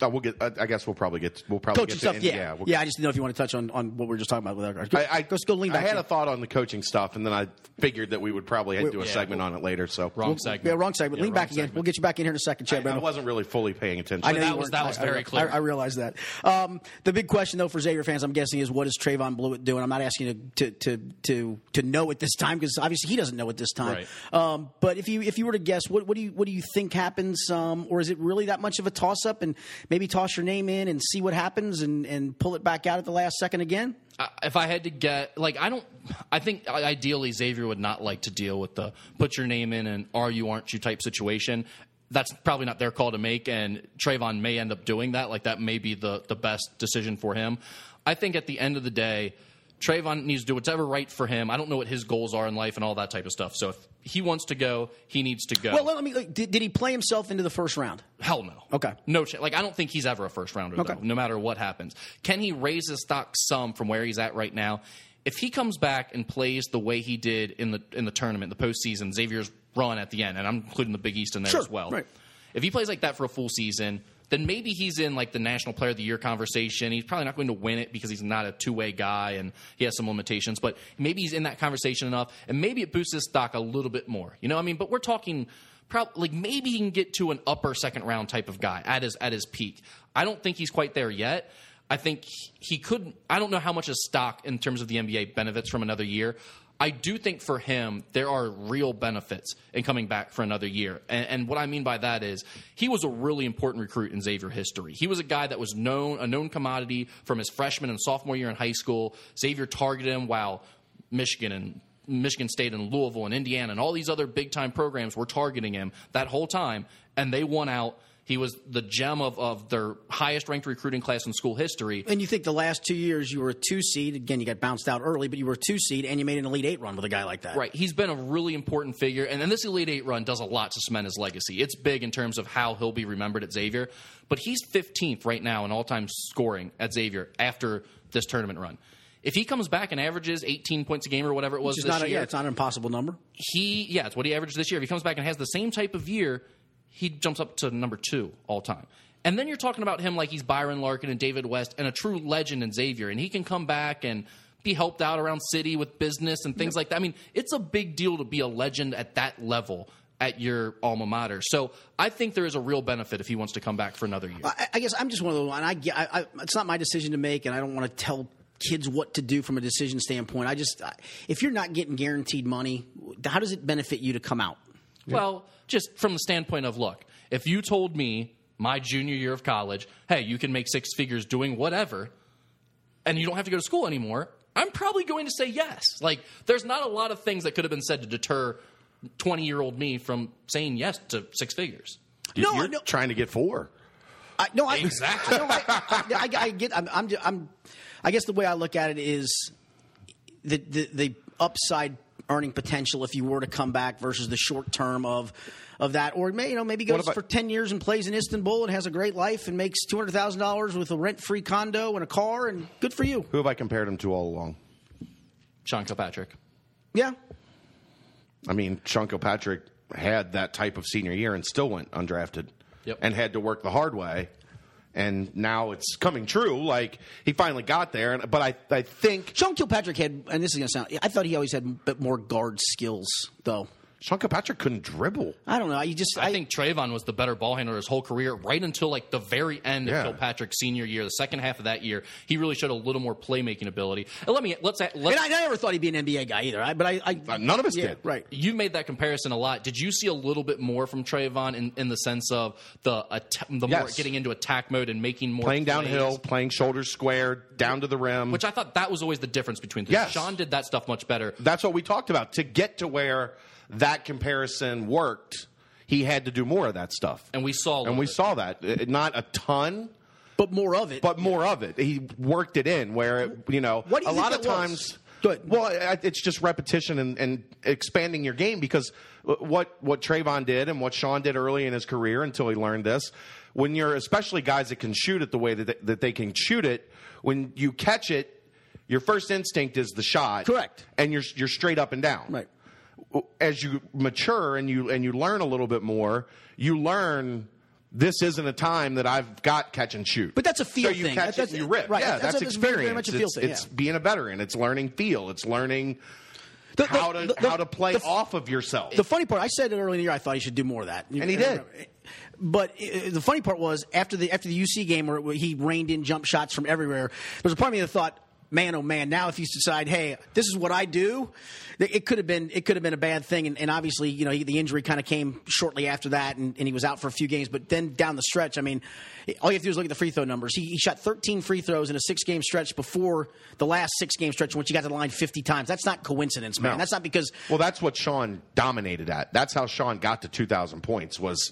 Speaker 4: Uh, we'll get. I I guess we'll probably get. We'll probably
Speaker 2: coaching
Speaker 4: get
Speaker 2: stuff.
Speaker 4: to,
Speaker 2: yeah,
Speaker 4: yeah.
Speaker 2: yeah,
Speaker 4: we'll-
Speaker 2: I just didn't know if you want to touch on, on what we were just talking about with our guys. Go,
Speaker 4: I, I,
Speaker 2: go, go lean back.
Speaker 4: I had
Speaker 2: here.
Speaker 4: a thought on the coaching stuff, and then I figured that we would probably have to do a
Speaker 3: Yeah,
Speaker 4: segment
Speaker 3: we'll-
Speaker 4: on it later. So
Speaker 3: Wrong segment.
Speaker 2: Yeah, wrong segment.
Speaker 3: Yeah,
Speaker 2: lean
Speaker 3: wrong
Speaker 2: back again. We'll get you back in here in a second, Chad.
Speaker 4: I,
Speaker 2: Brendel.
Speaker 4: wasn't really fully paying attention.
Speaker 2: I know
Speaker 3: that was- that was
Speaker 2: I- I-
Speaker 3: very
Speaker 2: I,
Speaker 3: clear.
Speaker 2: I, realize that. Um, the big question, though, for Xavier fans, I'm guessing, is what is Trevon Bluiett doing? I'm not asking you to to to to know at this time because obviously he doesn't know at this time.
Speaker 3: Right.
Speaker 2: Um, but if you if you were to guess, what what do you what do you think happens, um, or is it really that much of a toss up? And maybe toss your name in and see what happens, and and pull it back out at the last second again.
Speaker 3: If I had to get like I don't I think ideally Xavier would not like to deal with the put your name in and are you aren't you type situation. that's probably not their call to make, and Trevon may end up doing that. Like that may be the the best decision for him. I think at the end of the day, Trevon needs to do whatever right for him. I don't know what his goals are in life and all that type of stuff. So if he wants to go, he needs to go.
Speaker 2: Well, let me. Did, did he play himself into the first round?
Speaker 3: Hell no.
Speaker 2: Okay.
Speaker 3: No, ch- like I don't think he's ever a first rounder.
Speaker 2: Okay.
Speaker 3: Though, no matter what happens, can he raise his stock some from where he's at right now? If he comes back and plays the way he did in the in the tournament, the postseason, Xavier's run at the end, and I'm including the Big East in there
Speaker 2: Sure,
Speaker 3: as well.
Speaker 2: right.
Speaker 3: If he plays like that for a full season, then maybe he's in like the National Player of the Year conversation. He's probably not going to win it because he's not a two way guy and he has some limitations. But maybe he's in that conversation enough, and maybe it boosts his stock a little bit more. You know, what I mean, but we're talking. probably like maybe he can get to an upper second round type of guy at his at his peak. I don't think he's quite there yet. I think he could. I don't know how much his stock in terms of the NBA benefits from another year. I do think for him there are real benefits in coming back for another year, and, and what I mean by that is he was a really important recruit in Xavier history. He was a guy that was known a known commodity from his freshman and sophomore year in high school. Xavier targeted him while Michigan and Michigan State and Louisville and Indiana and all these other big time programs were targeting him that whole time, and they won out. He was the gem of, of their highest ranked recruiting class in school history.
Speaker 2: And you think the last two years you were a two seed. Again, you got bounced out early, but you were a two seed and you made an Elite Eight run with a guy like that.
Speaker 3: Right. He's been a really important figure. And then this Elite Eight run does a lot to cement his legacy. It's big in terms of how he'll be remembered at Xavier. But he's 15th right now in all time scoring at Xavier after this tournament run. If he comes back and averages 18 points a game or whatever it was this
Speaker 2: not a,
Speaker 3: year,
Speaker 2: yeah, it's not an impossible number.
Speaker 3: he yeah, it's what he averaged this year. If he comes back and has the same type of year, he jumps up to number two all time. And then you're talking about him like he's Byron Larkin and David West and a true legend in Xavier, and he can come back and be helped out around city with business and things like that. I mean, it's a big deal to be a legend at that level at your alma mater. So I think there is a real benefit if he wants to come back for another year.
Speaker 2: I, I guess I'm just one of the one. I, I, I, it's not my decision to make, and I don't want to tell kids what to do from a decision standpoint. I just, if you're not getting guaranteed money, how does it benefit you to come out?
Speaker 3: Well, just from the standpoint of look, if you told me my junior year of college, hey, you can make six figures doing whatever, and you don't have to go to school anymore, I'm probably going to say yes. Like, there's not a lot of things that could have been said to deter 20 year old me from saying yes to six figures.
Speaker 2: No,
Speaker 4: You're
Speaker 2: no.
Speaker 4: trying to get four.
Speaker 2: I, no, I,
Speaker 3: Exactly.
Speaker 2: I, no, I, I, I get. I'm, I'm, I'm. I guess the way I look at it is the, the the upside earning potential if you were to come back versus the short term of of that, or may, you know maybe goes
Speaker 4: about-
Speaker 2: for ten years and plays in Istanbul and has a great life and makes two hundred thousand dollars with a rent free condo and a car and good for you.
Speaker 4: Who have I compared him to all along?
Speaker 3: Sean Kilpatrick.
Speaker 2: Yeah,
Speaker 4: I mean, Sean Kilpatrick had that type of senior year and still went undrafted
Speaker 3: Yep.
Speaker 4: and had to work the hard way. And now it's coming true. Like he finally got there. And, but I, I think
Speaker 2: Sean Kilpatrick had, and this is to sound. I thought he always had a bit more guard skills though.
Speaker 4: Sean Kilpatrick couldn't dribble.
Speaker 2: I don't know. You just
Speaker 3: I, think Trevon was the better ball handler his whole career, right until like the very end of
Speaker 4: Yeah.
Speaker 3: Kilpatrick's senior year, the second half of that year. He really showed a little more playmaking ability. And let me let's let's.
Speaker 2: And I, I never thought he'd be an NBA guy either. I, but I, I
Speaker 4: Uh, none of us
Speaker 2: yeah,
Speaker 4: did.
Speaker 2: Right.
Speaker 3: you made that comparison a lot. Did you see a little bit more from Trevon in, in the sense of the atta- the more getting into attack mode and making more
Speaker 4: Playing
Speaker 3: plays?
Speaker 4: downhill, playing shoulders square, down to the rim.
Speaker 3: Which I thought that was always the difference between the
Speaker 4: Yes.
Speaker 3: Sean did that stuff much better.
Speaker 4: That's what we talked about. To get to where that comparison worked, he had to do more of that stuff.
Speaker 3: And we saw
Speaker 4: and we
Speaker 3: bit.
Speaker 4: saw that. Uh, Not a ton,
Speaker 2: But more of it.
Speaker 4: but more of it. He worked it in where it, you know
Speaker 2: What do you
Speaker 4: a
Speaker 2: think
Speaker 4: lot of
Speaker 2: that was?
Speaker 4: times.
Speaker 2: Go ahead.
Speaker 4: Well, I- it's just repetition and, and expanding your game because what what Trevon did and what Sean did early in his career until he learned this. When you're especially guys that can shoot it the way that they, that they can shoot it, when you catch it, your first instinct is the shot.
Speaker 2: Correct.
Speaker 4: And you're you're straight up and down
Speaker 2: right.
Speaker 4: As you mature and you and you learn a little bit more, you learn this isn't a time that I've got catch and shoot.
Speaker 2: But that's a feel
Speaker 4: so you
Speaker 2: thing.
Speaker 4: catch
Speaker 2: That's-
Speaker 4: it and you rip.
Speaker 2: right.
Speaker 4: Yeah,
Speaker 2: That's
Speaker 4: that's,
Speaker 2: a- that's very-
Speaker 4: experience.
Speaker 2: very much a feel
Speaker 4: it's
Speaker 2: thing,
Speaker 4: it's
Speaker 2: yeah.
Speaker 4: being a veteran. It's learning feel. It's learning
Speaker 2: The- the-
Speaker 4: how to
Speaker 2: the-
Speaker 4: how to play off of yourself.
Speaker 2: The funny part, I said it early in the year, I thought he should do more of that,
Speaker 4: And he did.
Speaker 2: But uh, the funny part was after the after the UC game where he reined in jump shots from everywhere. There was a part of me that thought, man, oh man. Now, if you decide, hey, this is what I do, it could have been it could have been a bad thing. And, and obviously, you know, the injury kind of came shortly after that, and, and, he was out for a few games. But then down the stretch, I mean, all you have to do is look at the free throw numbers. He, he shot 13 free throws in a six game stretch before the last six game stretch, in which he got to the line 50 times. That's not coincidence, man.
Speaker 4: No.
Speaker 2: That's not because
Speaker 4: Well, that's what Sean dominated at. That's how Sean got to 2,000 points. Was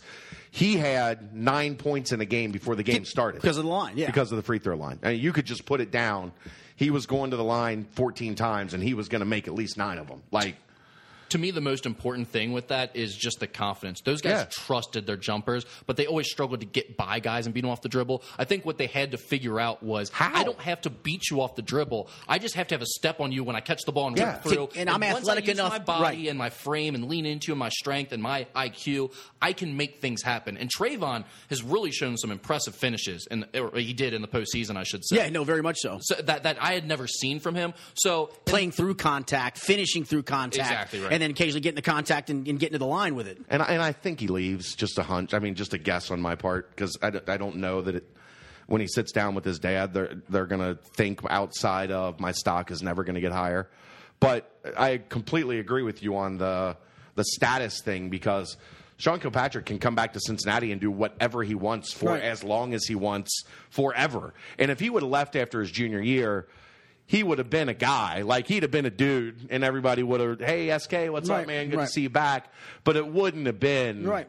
Speaker 4: he had nine points in a game before the game started
Speaker 2: because of the line, yeah.
Speaker 4: because of the free throw line. I mean, you could just put it down. He was going to the line 14 times, and he was going to make at least nine of them. Like
Speaker 3: to me, the most important thing with that is just the confidence. Those guys
Speaker 4: Yeah.
Speaker 3: trusted their jumpers, but they always struggled to get by guys and beat them off the dribble. I think what they had to figure out was
Speaker 4: How?
Speaker 3: I don't have to beat you off the dribble. I just have to have a step on you when I catch the ball and
Speaker 4: Yeah.
Speaker 3: rip through.
Speaker 2: And I'm
Speaker 3: once
Speaker 2: athletic
Speaker 3: I use
Speaker 2: enough-
Speaker 3: my body
Speaker 2: right.
Speaker 3: and my frame and lean into and my strength and my IQ, I can make things happen. And Trevon has really shown some impressive finishes, and or he did in the postseason, I should say.
Speaker 2: yeah, no, very much so.
Speaker 3: So that that I had never seen from him. So
Speaker 2: Playing through contact, finishing through contact,
Speaker 3: Exactly right.
Speaker 2: And then occasionally getting the contact and, and getting to the line with it.
Speaker 4: And I, and I think he leaves. Just a hunch. I mean, just a guess on my part because I, don't- I don't know that it. When he sits down with his dad, they're they're going to think outside of my stock is never going to get higher. But I completely agree with you on the the status thing because Sean Kilpatrick can come back to Cincinnati and do whatever he wants for
Speaker 2: Right.
Speaker 4: as long as he wants forever. And if he would have left after his junior year. He would have been a guy, like he'd have been a dude, and everybody would have, hey, SK, what's
Speaker 2: Right,
Speaker 4: up, man? Good
Speaker 2: right.
Speaker 4: to see you back. But it wouldn't have been
Speaker 2: Right.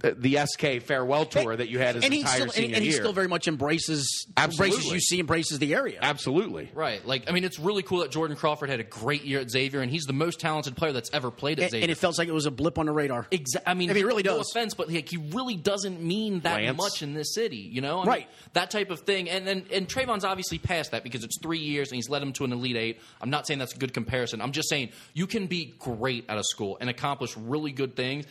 Speaker 4: The, the SK farewell tour that you had his
Speaker 2: and he
Speaker 4: entire
Speaker 2: still, and,
Speaker 4: senior
Speaker 2: and he
Speaker 4: year.
Speaker 2: still very much embraces
Speaker 4: Absolutely.
Speaker 2: embraces UC, embraces the area.
Speaker 4: Absolutely.
Speaker 3: Right. Like, I mean, it's really cool that Jordan Crawford had a great year at Xavier, and he's the most talented player that's ever played at
Speaker 2: And,
Speaker 3: Xavier.
Speaker 2: and it felt like it was a blip on the radar.
Speaker 3: Exa- I mean,
Speaker 2: I mean, it really
Speaker 3: no
Speaker 2: does.
Speaker 3: offense, but like, he really doesn't mean that
Speaker 4: Lance.
Speaker 3: much in this city. You know, I mean,
Speaker 2: Right.
Speaker 3: that type of thing. And then and Trevon's obviously past that because it's three years and he's led him to an elite eight. I'm not saying that's a good comparison. I'm just saying you can be great at a school and accomplish really good things.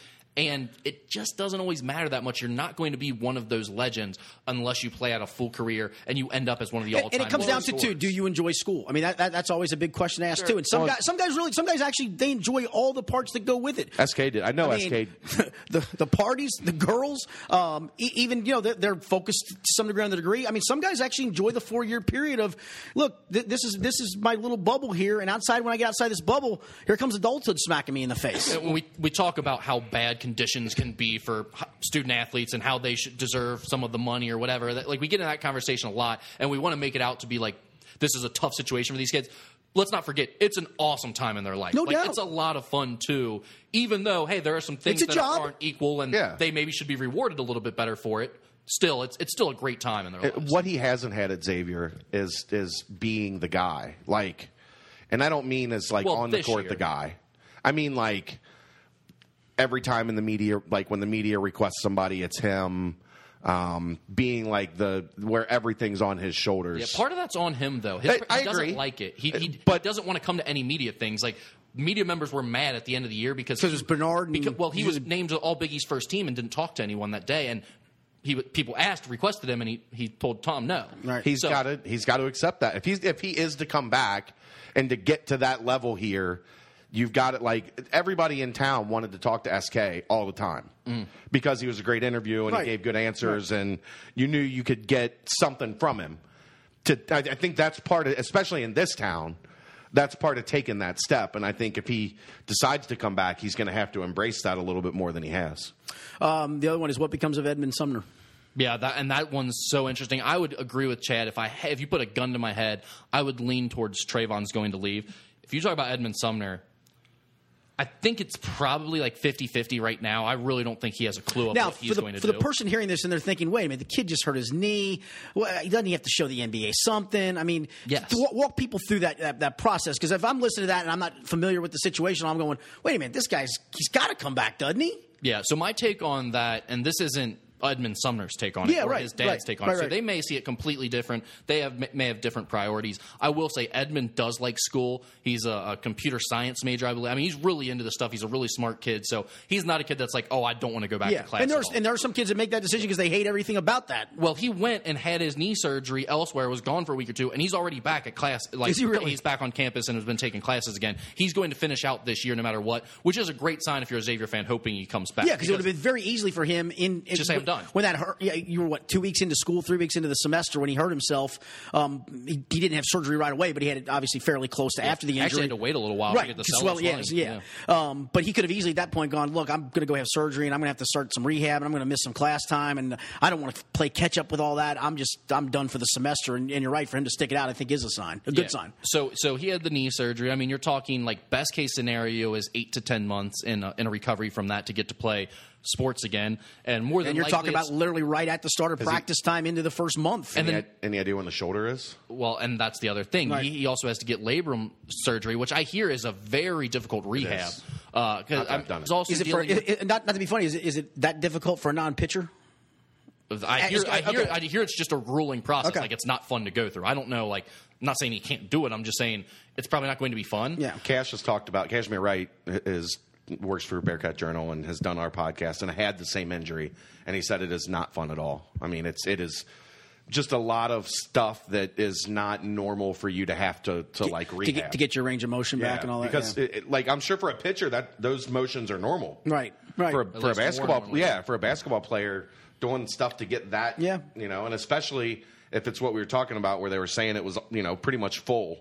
Speaker 3: And it just doesn't always matter that much. You're not going to be one of those legends unless you play out a full career and you end up as one of the
Speaker 2: And,
Speaker 3: all-time.
Speaker 2: and it comes down to
Speaker 3: scorers.
Speaker 2: too: Do you enjoy school? I mean, that, that that's always a big question to ask
Speaker 3: Sure.
Speaker 2: too. And some
Speaker 4: Well-
Speaker 2: guys, some guys really, some guys actually they enjoy all the parts that go with it.
Speaker 4: SK did. I know
Speaker 2: I mean,
Speaker 4: SK.
Speaker 2: the the parties, the girls, um, e- even you know they're, they're focused to some degree on the degree. I mean, some guys actually enjoy the four year period of look. Th- this is this is my little bubble here, and outside when I get outside this bubble, here comes adulthood smacking me in the face.
Speaker 3: when we we talk about how bad conditions can be for student athletes and how they should deserve some of the money or whatever, that, like we get in that conversation a lot, and we want to make it out to be like this is a tough situation for these kids. Let's not forget, it's an awesome time in their life.
Speaker 2: No
Speaker 3: like,
Speaker 2: doubt.
Speaker 3: It's a lot of fun too. Even though, hey, there are some things that
Speaker 2: job.
Speaker 3: aren't equal, and
Speaker 4: Yeah.
Speaker 3: they maybe should be rewarded a little bit better for it. Still, it's it's still a great time in their lives.
Speaker 4: what he hasn't had at Xavier is is being the guy. Like, and I don't mean as like
Speaker 3: Well,
Speaker 4: on the court
Speaker 3: year.
Speaker 4: the guy. I mean like every time in the media, like when the media requests somebody, it's him. Um, being like the where everything's on his shoulders.
Speaker 3: Yeah, part of that's on him though. His,
Speaker 4: I-
Speaker 3: he
Speaker 4: I
Speaker 3: doesn't
Speaker 4: agree.
Speaker 3: like it. He, he,
Speaker 4: But-
Speaker 3: he doesn't want to come to any media things. Like media members were mad at the end of the year because
Speaker 2: 'Cause it was Bernard and-
Speaker 3: Because, well, he
Speaker 2: he
Speaker 3: was
Speaker 2: was-
Speaker 3: named All Big East first team and didn't talk to anyone that day. And he people asked, requested him, and he he told Tom no.
Speaker 2: Right.
Speaker 4: He's
Speaker 3: So-
Speaker 4: got to he's got to accept that if he's if he is to come back and to get to that level here, you've got it. Like everybody in town wanted to talk to SK all the time because he was a great interview and
Speaker 2: Right.
Speaker 4: he gave good answers and you knew you could get something from him. To I, I think that's part of, especially in this town. That's part of taking that step, and I think if he decides to come back, he's going to have to embrace that a little bit more than he has.
Speaker 2: Um, the other one is what becomes of Edmund Sumner.
Speaker 3: Yeah, that and that one's so interesting. I would agree with Chad. If I if you put a gun to my head, I would lean towards Trevon's going to leave. If you talk about Edmund Sumner, I think it's probably like 50-50 right now. I really don't think he has a clue of
Speaker 2: Now,
Speaker 3: what
Speaker 2: for
Speaker 3: he's
Speaker 2: the,
Speaker 3: going to
Speaker 2: for
Speaker 3: do.
Speaker 2: the person hearing this and they're thinking, wait a minute, the kid just hurt his knee. Well, doesn't he have to show the NBA something? I mean,
Speaker 3: Yes.
Speaker 2: walk, walk people through that that, that process. Because if I'm listening to that and I'm not familiar with the situation, I'm going, wait a minute, this guy's he's got to come back, doesn't he?
Speaker 3: Yeah, so my take on that, and this isn't Edmund Sumner's take on it
Speaker 2: Yeah,
Speaker 3: or
Speaker 2: right,
Speaker 3: his dad's
Speaker 2: right,
Speaker 3: take on
Speaker 2: right,
Speaker 3: it. So they may see it completely different. They have may have different priorities. I will say Edmund does like school. He's a, a computer science major, I believe. I mean, he's really into the stuff. He's a really smart kid. So he's not a kid that's like, oh, I don't want to go back
Speaker 2: Yeah,
Speaker 3: to class.
Speaker 2: and there's and there are some kids that make that decision because they hate everything about that.
Speaker 3: Well, he went and had his knee surgery elsewhere, was gone for a week or two, and he's already back at class. Like
Speaker 2: Is he really?
Speaker 3: he's back on campus and has been taking classes again. He's going to finish out this year no matter what, which is a great sign if you're a Xavier fan, hoping he comes back.
Speaker 2: Yeah, because it would have been very easily for him in, in
Speaker 3: Just say, done.
Speaker 2: When that hurt, yeah, you were what two weeks into school, three weeks into the semester when he hurt himself. Um, he, he didn't have surgery right away, but he had it obviously fairly close to after the injury.
Speaker 3: Actually, had to wait a little while
Speaker 2: right?
Speaker 3: to get the cell
Speaker 2: swell, yeah,
Speaker 3: flying.
Speaker 2: yeah. Um, but he could have easily at that point gone, look, I'm going to go have surgery and I'm going to have to start some rehab and I'm going to miss some class time and I don't want to play catch up with all that. I'm just I'm done for the semester. And, and you're right for him to stick it out. I think is a sign, a good
Speaker 3: Yeah.
Speaker 2: sign.
Speaker 3: So, so he had the knee surgery. I mean, you're talking like best case scenario is eight to ten months in a, in a recovery from that to get to play sports again, and more than
Speaker 2: And you're
Speaker 3: likely
Speaker 2: talking about literally right at the start of practice time into the first month.
Speaker 3: And
Speaker 4: Any,
Speaker 3: then-
Speaker 4: any idea when the shoulder is?
Speaker 3: well, and that's the other thing.
Speaker 2: Right.
Speaker 3: He, he also has to get labrum surgery, which I hear is a very difficult rehab.
Speaker 4: is.
Speaker 3: Uh, 'cause
Speaker 4: I've
Speaker 3: I'm-
Speaker 4: done it.
Speaker 3: also
Speaker 2: is it for,
Speaker 3: dealing with-
Speaker 2: i- i- not, not to be funny? Is it, is it that difficult for a non-pitcher?
Speaker 3: I hear,
Speaker 2: It's-
Speaker 3: I hear,
Speaker 2: okay.
Speaker 3: I hear it's just a grueling process.
Speaker 2: Okay.
Speaker 3: Like it's not fun to go through. I don't know. Like, I'm not saying he can't do it. I'm just saying it's probably not going to be fun.
Speaker 2: Yeah.
Speaker 4: Cash has talked about Cashmere Wright is works for Bearcat Journal and has done our podcast and had the same injury and he said it is not fun at all. I mean it's it is just a lot of stuff that is not normal for you to have to to like rehab
Speaker 2: to get, to get your range of motion back and all that.
Speaker 4: because
Speaker 2: yeah.
Speaker 4: it, like I'm sure for a pitcher that those motions are normal.
Speaker 2: right, right.
Speaker 4: For a, for a basketball, yeah, for a basketball player doing stuff to get that,
Speaker 2: Yeah.
Speaker 4: you know, and especially if it's what we were talking about, where they were saying it was, you know, pretty much full.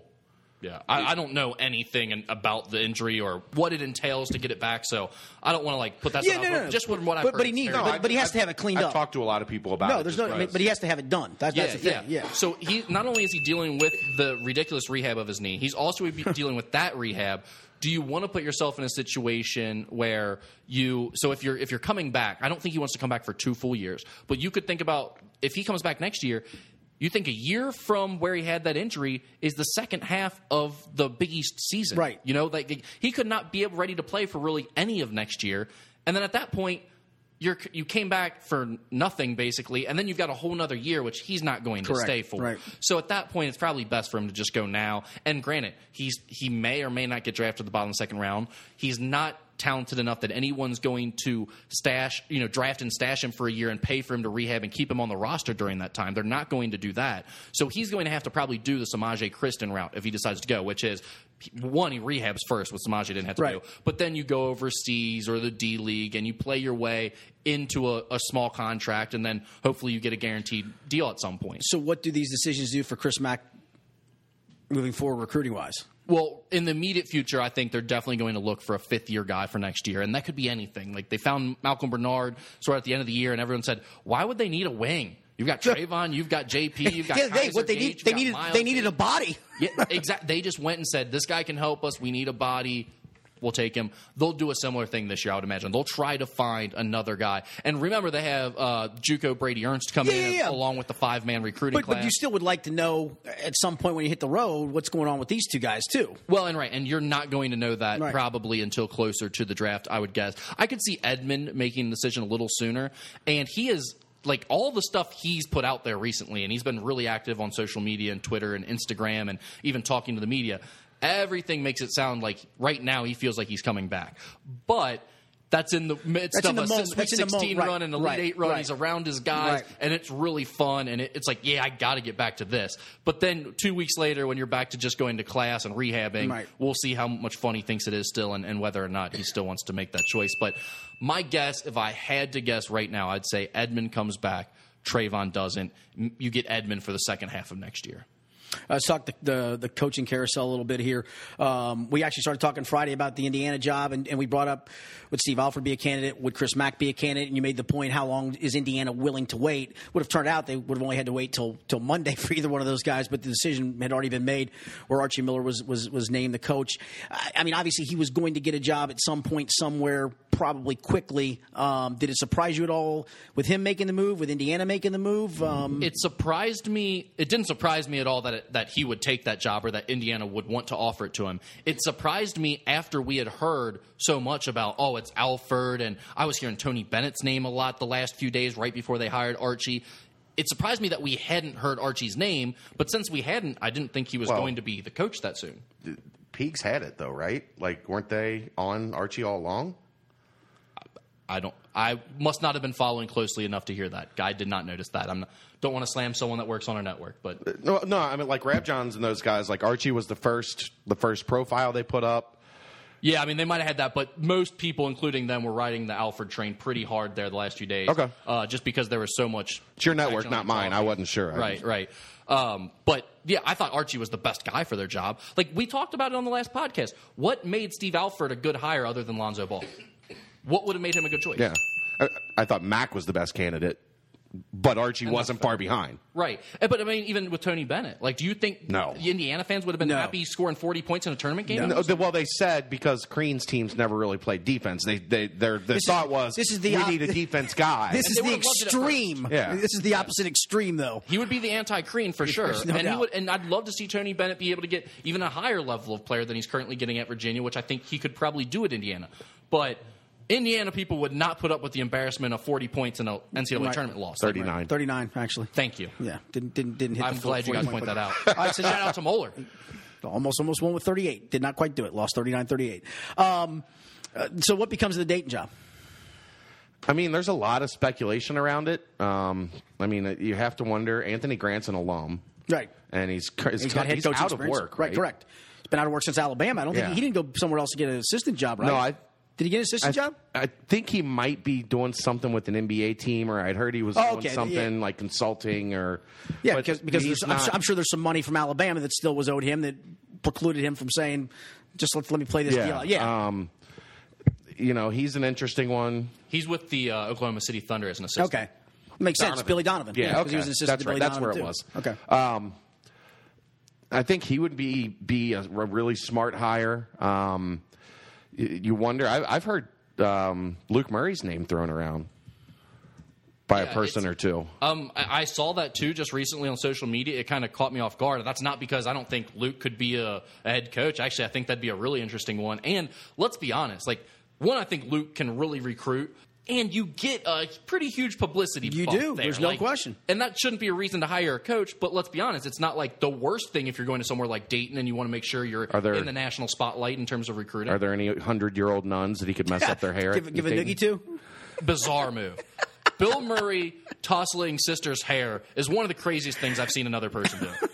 Speaker 3: Yeah, I, I don't know anything about the injury or what it entails to get it back, so I don't want to like put that.
Speaker 2: Yeah,
Speaker 3: stuff
Speaker 2: no, no,
Speaker 3: but
Speaker 2: no.
Speaker 3: Just what, what I've
Speaker 2: But- but he needs-
Speaker 3: Fair
Speaker 2: but- but he has
Speaker 4: I've-
Speaker 2: to have it cleaned up.
Speaker 4: I've
Speaker 2: up.
Speaker 4: talked to a lot of people about
Speaker 2: no, there's
Speaker 4: just
Speaker 2: no.
Speaker 4: because-
Speaker 2: But he has to have it done. That's, that's the thing.
Speaker 3: yeah.
Speaker 2: Yeah.
Speaker 3: So he not only is he dealing with the ridiculous rehab of his knee, he's also dealing with that rehab. Do you want to put yourself in a situation where you so if you're if you're coming back, I don't think he wants to come back for two full years, but you could think about if he comes back next year. You think a year from where he had that injury is the second half of the Big East season,
Speaker 2: Right.
Speaker 3: You know, like he could not be ready to play for really any of next year, and then at that point, you're you came back for nothing basically, and then you've got a whole nother year which he's not going to stay for.
Speaker 2: Right.
Speaker 3: So at that point, it's probably best for him to just go now. And granted, he's he may or may not get drafted the bottom of the second round. He's not talented enough that anyone's going to stash, you know, draft and stash him for a year and pay for him to rehab and keep him on the roster during that time. They're not going to do that. So he's going to have to probably do the Semaj Christon route if he decides to go, which is one, he rehabs first, which Samaje didn't have to
Speaker 2: Right.
Speaker 3: do. But then you go overseas or the D League and you play your way into a, a small contract, and then hopefully you get a guaranteed deal at some point.
Speaker 2: So what do these decisions do for Chris Mack moving forward, recruiting wise?
Speaker 3: Well, in the immediate future, I think they're definitely going to look for a fifth year guy for next year, and that could be anything. Like they found Malcolm Bernard sort of at the end of the year, and everyone said, "Why would they need a wing? You've got Trevon, you've got JP, you've got
Speaker 2: yeah, they, what they
Speaker 3: Gage,
Speaker 2: need, they needed,
Speaker 3: Miles
Speaker 2: they needed a body.
Speaker 3: yeah, exactly. They just went and said, "This guy can help us. We need a body." We'll take him. They'll do a similar thing this year, I would imagine. They'll try to find another guy. And remember, they have uh, JUCO Brady Ernst coming
Speaker 2: Yeah,
Speaker 3: in
Speaker 2: yeah,
Speaker 3: along with the five man recruiting
Speaker 2: But,
Speaker 3: class.
Speaker 2: but you still would like to know at some point when you hit the road what's going on with these two guys too.
Speaker 3: Well, and right, and you're not going to know that
Speaker 2: Right.
Speaker 3: probably until closer to the draft, I would guess. I could see Edmund making the decision a little sooner, and he is like all the stuff he's put out there recently, and he's been really active on social media and Twitter and Instagram, and even talking to the media. Everything makes it sound like right now he feels like he's coming back, but. That's in the midst
Speaker 2: That's
Speaker 3: of
Speaker 2: the
Speaker 3: a
Speaker 2: moment.
Speaker 3: Sweet
Speaker 2: That's in the
Speaker 3: 16
Speaker 2: moment. Right.
Speaker 3: run and Elite
Speaker 2: Right.
Speaker 3: 8 run.
Speaker 2: Right.
Speaker 3: He's around his guys,
Speaker 2: Right.
Speaker 3: and it's really fun. And it, it's like, yeah, I got to get back to this. But then two weeks later, when you're back to just going to class and rehabbing, we'll see how much fun he thinks it is still and, and whether or not he still wants to make that choice. But my guess, if I had to guess right now, I'd say Edmund comes back, Trevon doesn't. You get Edmund for the second half of next year.
Speaker 2: Uh, let's talk the, the the coaching carousel a little bit here. Um, we actually started talking Friday about the Indiana job, and, and we brought up would Steve Alford be a candidate? Would Chris Mack be a candidate? And you made the point: how long is Indiana willing to wait? Would have turned out they would have only had to wait till till Monday for either one of those guys, but the decision had already been made where Archie Miller was was was named the coach. I, I mean, obviously he was going to get a job at some point somewhere, probably quickly. Um, did it surprise you at all with him making the move? With Indiana making the move? Um,
Speaker 3: It surprised me. It didn't surprise me at all that it, that he would take that job or that Indiana would want to offer it to him. It surprised me after we had heard so much about oh it's Alford and I was hearing Tony Bennett's name a lot the last few days right before they hired Archie. It surprised me that we hadn't heard Archie's name, but since we hadn't, I didn't think he was
Speaker 4: Well-
Speaker 3: going to be the coach that soon.
Speaker 4: Peaks had it though, right? Like, weren't they on Archie all along?
Speaker 3: I don't. I must not have been following closely enough to hear that. Guy did not notice that. I'm. Not, don't want to slam someone that works on our network, but
Speaker 4: No, no. I mean, like Rap Johns and those guys. Like Archie was the first, the first profile they put up.
Speaker 3: Yeah, I mean they might have had that, but most people, including them, were riding the Alford train pretty hard there the last few days.
Speaker 4: Okay.
Speaker 3: uh, just because there was so much.
Speaker 4: It's your network, not mine. I wasn't sure. I
Speaker 3: Right, right. Um, but yeah, I thought Archie was the best guy for their job. Like we talked about it on the last podcast. What made Steve Alford a good hire other than Lonzo Ball? What would have made him a good choice?
Speaker 4: Yeah. I, I thought Mack was the best candidate, but Archie wasn't far behind.
Speaker 3: Right. Eh, But I mean, even with Tony Bennett, like, do you think
Speaker 4: No.
Speaker 3: the Indiana fans would have been
Speaker 2: No.
Speaker 3: happy scoring 40 points in a tournament game?
Speaker 4: No, the- well, they said because Crean's teams never really played defense. They, they, their, their
Speaker 2: This is-
Speaker 4: thought was
Speaker 2: this is the
Speaker 4: we
Speaker 2: op-
Speaker 4: need a defense guy.
Speaker 2: This is
Speaker 3: they
Speaker 2: the
Speaker 3: would've loved it at
Speaker 2: extreme.
Speaker 4: first. Yeah.
Speaker 2: This is the opposite extreme, though.
Speaker 3: He would be the anti-Crean for sure,
Speaker 2: no
Speaker 3: and he
Speaker 2: doubt.
Speaker 3: would. And I'd love to see Tony Bennett be able to get even a higher level of player than he's currently getting at Virginia, which I think he could probably do at Indiana. But Indiana people would not put up with the embarrassment of 40 points in a NCAA
Speaker 2: Right.
Speaker 3: tournament loss.
Speaker 4: 39.
Speaker 2: 39, actually.
Speaker 3: Thank you.
Speaker 2: Yeah, didn't didn't didn't hit.
Speaker 3: I'm
Speaker 2: the
Speaker 3: glad you guys
Speaker 2: 40
Speaker 3: point that out.
Speaker 2: All right, so
Speaker 3: Shout out to Moeller.
Speaker 2: almost almost won with 38. Did not quite do it. Lost 39-38. Um, uh, so what becomes of the Dayton job?
Speaker 4: I mean, there's a lot of speculation around it. Um, I mean, you have to wonder. Anthony Grant's an alum,
Speaker 2: Right.
Speaker 4: and he's he's,
Speaker 2: He's got
Speaker 4: he's
Speaker 2: coaching
Speaker 4: out of work.
Speaker 2: Right, correct. He's been out of work since Alabama. I don't
Speaker 4: Yeah.
Speaker 2: think he didn't go somewhere else to get an assistant job, right?
Speaker 4: No, I-
Speaker 2: did he get an
Speaker 4: I,
Speaker 2: assistant job?
Speaker 4: I think he might be doing something with an NBA team, or I'd heard he was
Speaker 2: Oh,
Speaker 4: doing
Speaker 2: okay,
Speaker 4: something
Speaker 2: yeah.
Speaker 4: like consulting, or
Speaker 2: Yeah, because because
Speaker 4: he's
Speaker 2: there's, I'm,
Speaker 4: not-
Speaker 2: I'm sure there's some money from Alabama that still was owed him that precluded him from saying, "Just let, let me play this
Speaker 4: yeah,
Speaker 2: deal." Yeah,
Speaker 4: Um, you know, he's an interesting one.
Speaker 3: He's with the uh, Oklahoma City Thunder as an assistant.
Speaker 2: okay, makes sense. Billy Donovan.
Speaker 4: Yeah, okay.
Speaker 2: he was an assistant
Speaker 4: That's
Speaker 2: to Billy
Speaker 4: right. That's
Speaker 2: Donovan,
Speaker 4: where it
Speaker 2: too.
Speaker 4: was.
Speaker 2: Okay,
Speaker 4: Um, I think he would be be a, a really smart hire. Um, y- you wonder. I, I've heard um, Luke Murray's name thrown around by
Speaker 3: Yeah,
Speaker 4: a person or two.
Speaker 3: Um, I, I saw that too just recently on social media. It kind of caught me off guard. That's not because I don't think Luke could be a, a head coach. Actually, I think that'd be a really interesting one. And let's be honest, like one, I think Luke can really recruit. And you get a pretty huge publicity.
Speaker 2: You
Speaker 3: bump
Speaker 2: do.
Speaker 3: there.
Speaker 2: There's no question.
Speaker 3: And that shouldn't be a reason to hire a coach. But let's be honest, it's not like the worst thing if you're going to somewhere like Dayton and you want to make sure you're
Speaker 4: Are there-
Speaker 3: in the national spotlight in terms of recruiting.
Speaker 4: Are there any hundred year old nuns that he could mess up their hair?
Speaker 2: give,
Speaker 4: at
Speaker 2: give a
Speaker 4: Dayton?
Speaker 2: noogie to.
Speaker 3: bizarre move. Bill Murray tousling sister's hair is one of the craziest things I've seen another person do.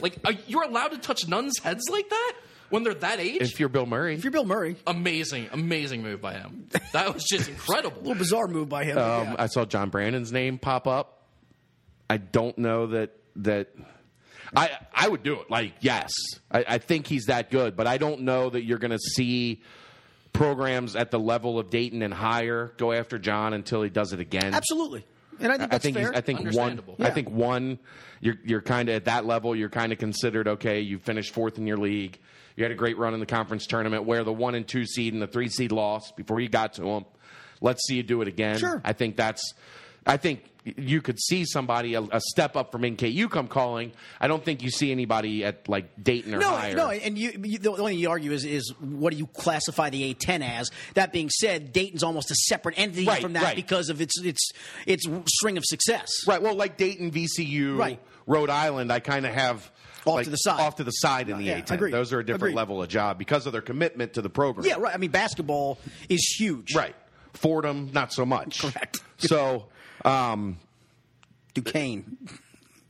Speaker 3: Like, are, you're allowed to touch nuns' heads like that when they're that age?
Speaker 4: If you're Bill Murray,
Speaker 2: If you're Bill Murray,
Speaker 3: amazing, amazing move by him. That was just incredible.
Speaker 2: a
Speaker 3: incredible.
Speaker 2: little bizarre move by him.
Speaker 4: Um,
Speaker 2: yeah.
Speaker 4: I saw John Brannen's name pop up. I don't know that that I I would do it. Like yes, I, I think he's that good, but I don't know that you're going to see programs at the level of Dayton and higher go after John until he does it again.
Speaker 2: Absolutely, and I think
Speaker 4: I
Speaker 2: that's
Speaker 4: think
Speaker 2: fair.
Speaker 4: he's, I think one.
Speaker 3: Understandable.
Speaker 4: I think one. You're you're kind of at that level. You're kind of considered okay. You finished fourth in your league. You had a great run in the conference tournament where the one and two seed and the three seed lost before you got to them. Let's see you do it again.
Speaker 2: Sure.
Speaker 4: I think that's. I think you could see somebody a, a step up from NKU come calling. I don't think you see anybody at like Dayton or
Speaker 2: no,
Speaker 4: higher.
Speaker 2: no, and you, you, the only thing you argue is, is what do you classify the A10 as? That being said, Dayton's almost a separate entity
Speaker 4: Right,
Speaker 2: from that
Speaker 4: right.
Speaker 2: because of its its its string of success.
Speaker 4: Right. Well, like Dayton, VCU,
Speaker 2: Right.
Speaker 4: Rhode Island, I kind of have
Speaker 2: Off
Speaker 4: like,
Speaker 2: to the side.
Speaker 4: off to the side in the
Speaker 2: Yeah,
Speaker 4: A10.
Speaker 2: agreed.
Speaker 4: Those are a different
Speaker 2: Agreed.
Speaker 4: level of job because of their commitment to the program.
Speaker 2: Yeah, right. I mean, basketball is huge.
Speaker 4: Right. Fordham, not so much.
Speaker 2: Correct.
Speaker 4: So, um,
Speaker 2: Duquesne.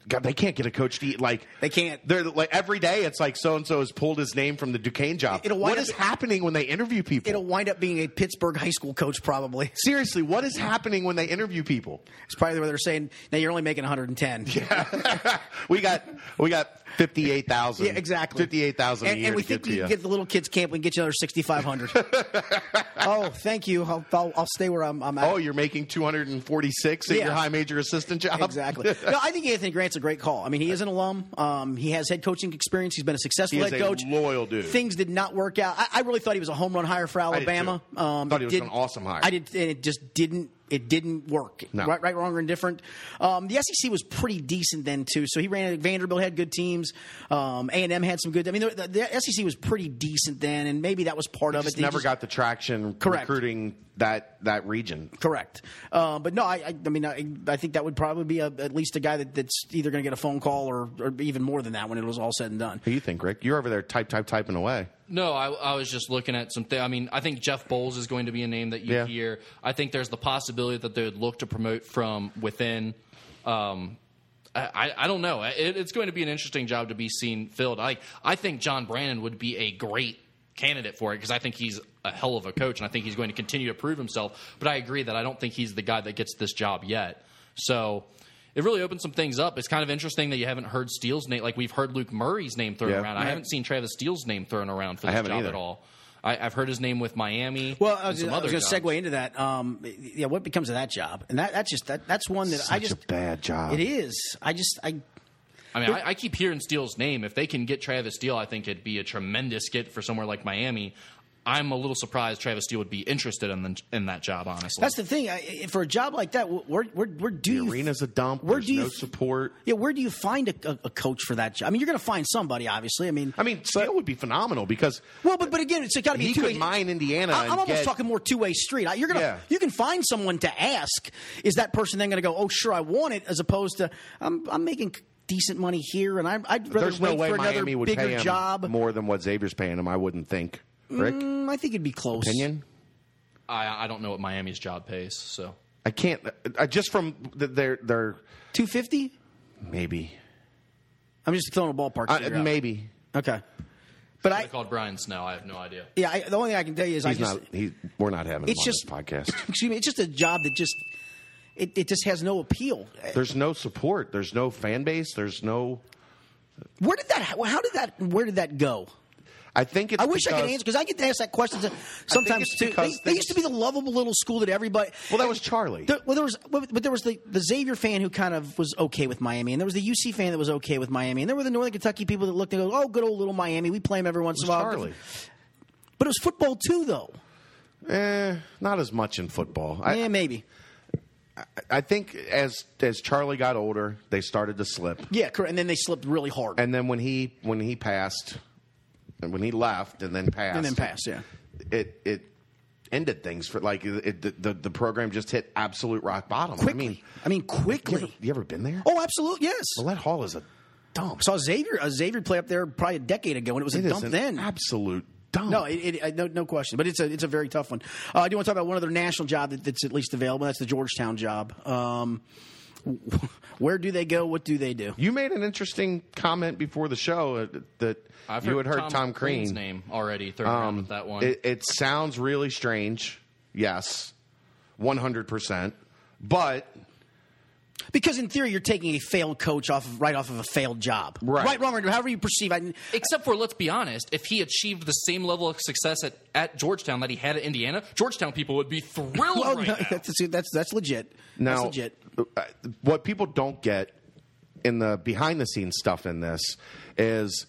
Speaker 4: God, they can't get a coach to eat like
Speaker 2: They can't.
Speaker 4: They're like every day. It's like so and so has pulled his name from the Duquesne job. What
Speaker 2: up-
Speaker 4: is happening when they interview people?
Speaker 2: It'll wind up being a Pittsburgh high school coach, probably.
Speaker 4: Seriously, what is happening when they interview people?
Speaker 2: It's probably where they're saying, "Now you're only making 110."
Speaker 4: Yeah, we got we got fifty eight thousand.
Speaker 2: Yeah, exactly.
Speaker 4: Fifty eight thousand
Speaker 2: And, and we
Speaker 4: to
Speaker 2: think
Speaker 4: get
Speaker 2: we can get the little kids camp. We can get you another 6,500. oh, thank you. I'll, I'll, I'll stay where I'm, I'm at.
Speaker 4: Oh, you're making 246 at
Speaker 2: Yeah.
Speaker 4: your high major assistant job?
Speaker 2: Exactly. no, I think Anthony Grant's a great call. I mean, he is an alum. Um, he has head coaching experience. He's been a successful
Speaker 4: He is
Speaker 2: head
Speaker 4: a
Speaker 2: coach.
Speaker 4: loyal dude.
Speaker 2: Things did not work out. I, I really thought he was a home run hire for
Speaker 4: did
Speaker 2: Alabama.
Speaker 4: too.
Speaker 2: Um,
Speaker 4: Thought he was
Speaker 2: did-
Speaker 4: an awesome hire.
Speaker 2: I did, and it just didn't. It didn't work.
Speaker 4: No.
Speaker 2: Right, right, wrong, or indifferent. Um, the SEC was pretty decent then too. So he ran. Vanderbilt had good teams. Um, A and M had some good. I mean, the, the SEC was pretty decent then, and maybe that was part of
Speaker 4: Just
Speaker 2: it. They
Speaker 4: never got the traction
Speaker 2: Correct.
Speaker 4: recruiting that that region.
Speaker 2: Correct. Uh, but no, I, I, I mean, I, I think that would probably be a, at least a guy that, that's either going to get a phone call or, or even more than that when it was all said and done.
Speaker 4: What do you think, Rick? You're over there type type typing away.
Speaker 3: No, I, I was just looking at some. Th- I mean, I think Jeff Bowles is going to be a name that you
Speaker 4: Yeah.
Speaker 3: hear. I think there's the possibility that they would look to promote from within. Um, I, I- don't know. It, it's going to be an interesting job to be seen filled. I I think John Brannen would be a great candidate for it because I think he's a hell of a coach and I think he's going to continue to prove himself. But I agree that I don't think he's the guy that gets this job yet. So it really opens some things up. It's kind of interesting that you haven't heard Steele's name. Like we've heard Luke Murray's name thrown
Speaker 4: Yeah.
Speaker 3: around. I haven't seen Travis Steele's name thrown around for
Speaker 4: I
Speaker 3: this
Speaker 4: haven't
Speaker 3: job
Speaker 4: either.
Speaker 3: at all. I, I've heard his name with Miami.
Speaker 2: Well, I was, was going to segue into that. Um, yeah, what becomes of that job? And that, that's just that, that's one that I
Speaker 4: Such a
Speaker 2: just
Speaker 4: bad job.
Speaker 2: It is. I just I
Speaker 3: I mean, I, I keep hearing Steele's name. If they can get Travis Steele, I think it'd be a tremendous get for somewhere like Miami. I'm a little surprised Travis Steele would be interested in the, in that job. Honestly,
Speaker 2: that's the thing. I, for a job like that, where where, where do
Speaker 4: The
Speaker 2: you
Speaker 4: arena's a dump.
Speaker 2: Where
Speaker 4: There's
Speaker 2: do you
Speaker 4: no support.
Speaker 2: Yeah, where do you find a, a, a coach for that job? I mean, you're going to find somebody, obviously. I mean,
Speaker 4: I mean, Steele would be phenomenal because
Speaker 2: well, but but again, it's got to be
Speaker 4: he
Speaker 2: a two-way.
Speaker 4: could mine Indiana.
Speaker 2: I, I'm almost
Speaker 4: get-
Speaker 2: talking more two way street. You're gonna
Speaker 4: Yeah.
Speaker 2: you can find someone to ask. Is that person then going to go? Oh, sure, I want it, as opposed to I'm I'm making decent money here, and I, I'd rather
Speaker 4: There's no way
Speaker 2: for another
Speaker 4: Miami would
Speaker 2: bigger
Speaker 4: pay him
Speaker 2: job.
Speaker 4: more than what Xavier's paying him. I wouldn't think. Rick,
Speaker 2: Mm, I think it'd be close.
Speaker 4: opinion?
Speaker 3: I, I don't know what Miami's job pays. So
Speaker 4: I can't. I just from the, their their
Speaker 2: Two fifty.
Speaker 4: maybe
Speaker 2: I'm just throwing a ballpark.
Speaker 4: uh,
Speaker 2: figure out.
Speaker 4: maybe
Speaker 2: Okay. But
Speaker 3: I
Speaker 2: I
Speaker 3: called Brian Snow. I have no idea.
Speaker 2: yeah, I, the only thing I can tell you is I just
Speaker 4: not. He, we're not having him
Speaker 2: It's
Speaker 4: on
Speaker 2: just-
Speaker 4: this podcast.
Speaker 2: excuse me, it's just a job that just it, it just has no appeal.
Speaker 4: There's no support. There's no fan base. There's no.
Speaker 2: Where did that? How did that? Where did that go?
Speaker 4: I think it's.
Speaker 2: I wish I could answer because I get to ask that question sometimes too. They, they used to be the lovable little school that everybody.
Speaker 4: Well, that was Charlie.
Speaker 2: There, well, there was, but there was the, the Xavier fan who kind of was okay with Miami, and there was the UC fan that was okay with Miami, and there were the Northern Kentucky people that looked and go, "Oh, good old little Miami, we play them every once
Speaker 4: It
Speaker 2: in a while."
Speaker 4: Charlie.
Speaker 2: But it was football too, though.
Speaker 4: Eh, not as much in football. I,
Speaker 2: yeah, maybe.
Speaker 4: I think as as Charlie got older, they started to slip.
Speaker 2: Yeah, correct. And then they slipped really hard.
Speaker 4: And then when he when he passed, when he left, and then passed,
Speaker 2: And then passed, yeah.
Speaker 4: it it ended things for like it, the, the the program just hit absolute rock bottom.
Speaker 2: quickly.
Speaker 4: I mean,
Speaker 2: I mean,
Speaker 4: you
Speaker 2: quickly.
Speaker 4: ever, you ever been there?
Speaker 2: Oh, absolutely, yes.
Speaker 4: Millett Hall is a dump.
Speaker 2: saw Xavier uh, Xavier play up there probably a decade ago, and it was
Speaker 4: It
Speaker 2: a dump
Speaker 4: an
Speaker 2: then.
Speaker 4: absolute dump.
Speaker 2: No, it, it, no, no question. But it's a it's a very tough one. Uh, I do want to talk about one other national job that, that's at least available. That's the Georgetown job. Um, where do they go? What do they do?
Speaker 4: you made an interesting comment before the show uh, that
Speaker 3: I've
Speaker 4: you
Speaker 3: heard
Speaker 4: had heard
Speaker 3: Tom,
Speaker 4: Tom,
Speaker 3: Crean's name already thrown around
Speaker 4: Um,
Speaker 3: with that one.
Speaker 4: It, it sounds really strange. Yes, one hundred percent. But
Speaker 2: Because in theory, you're taking a failed coach off of, right off of a failed job.
Speaker 4: Right.
Speaker 2: right, wrong, or however you perceive. I,
Speaker 3: Except for, let's be honest, if he achieved the same level of success at, at Georgetown that he had at Indiana, Georgetown people would be thrilled
Speaker 2: well,
Speaker 3: right
Speaker 2: no,
Speaker 3: now.
Speaker 2: that's, that's that's legit.
Speaker 4: now,
Speaker 2: that's legit.
Speaker 4: Uh, what people don't get in the behind the scenes stuff in this is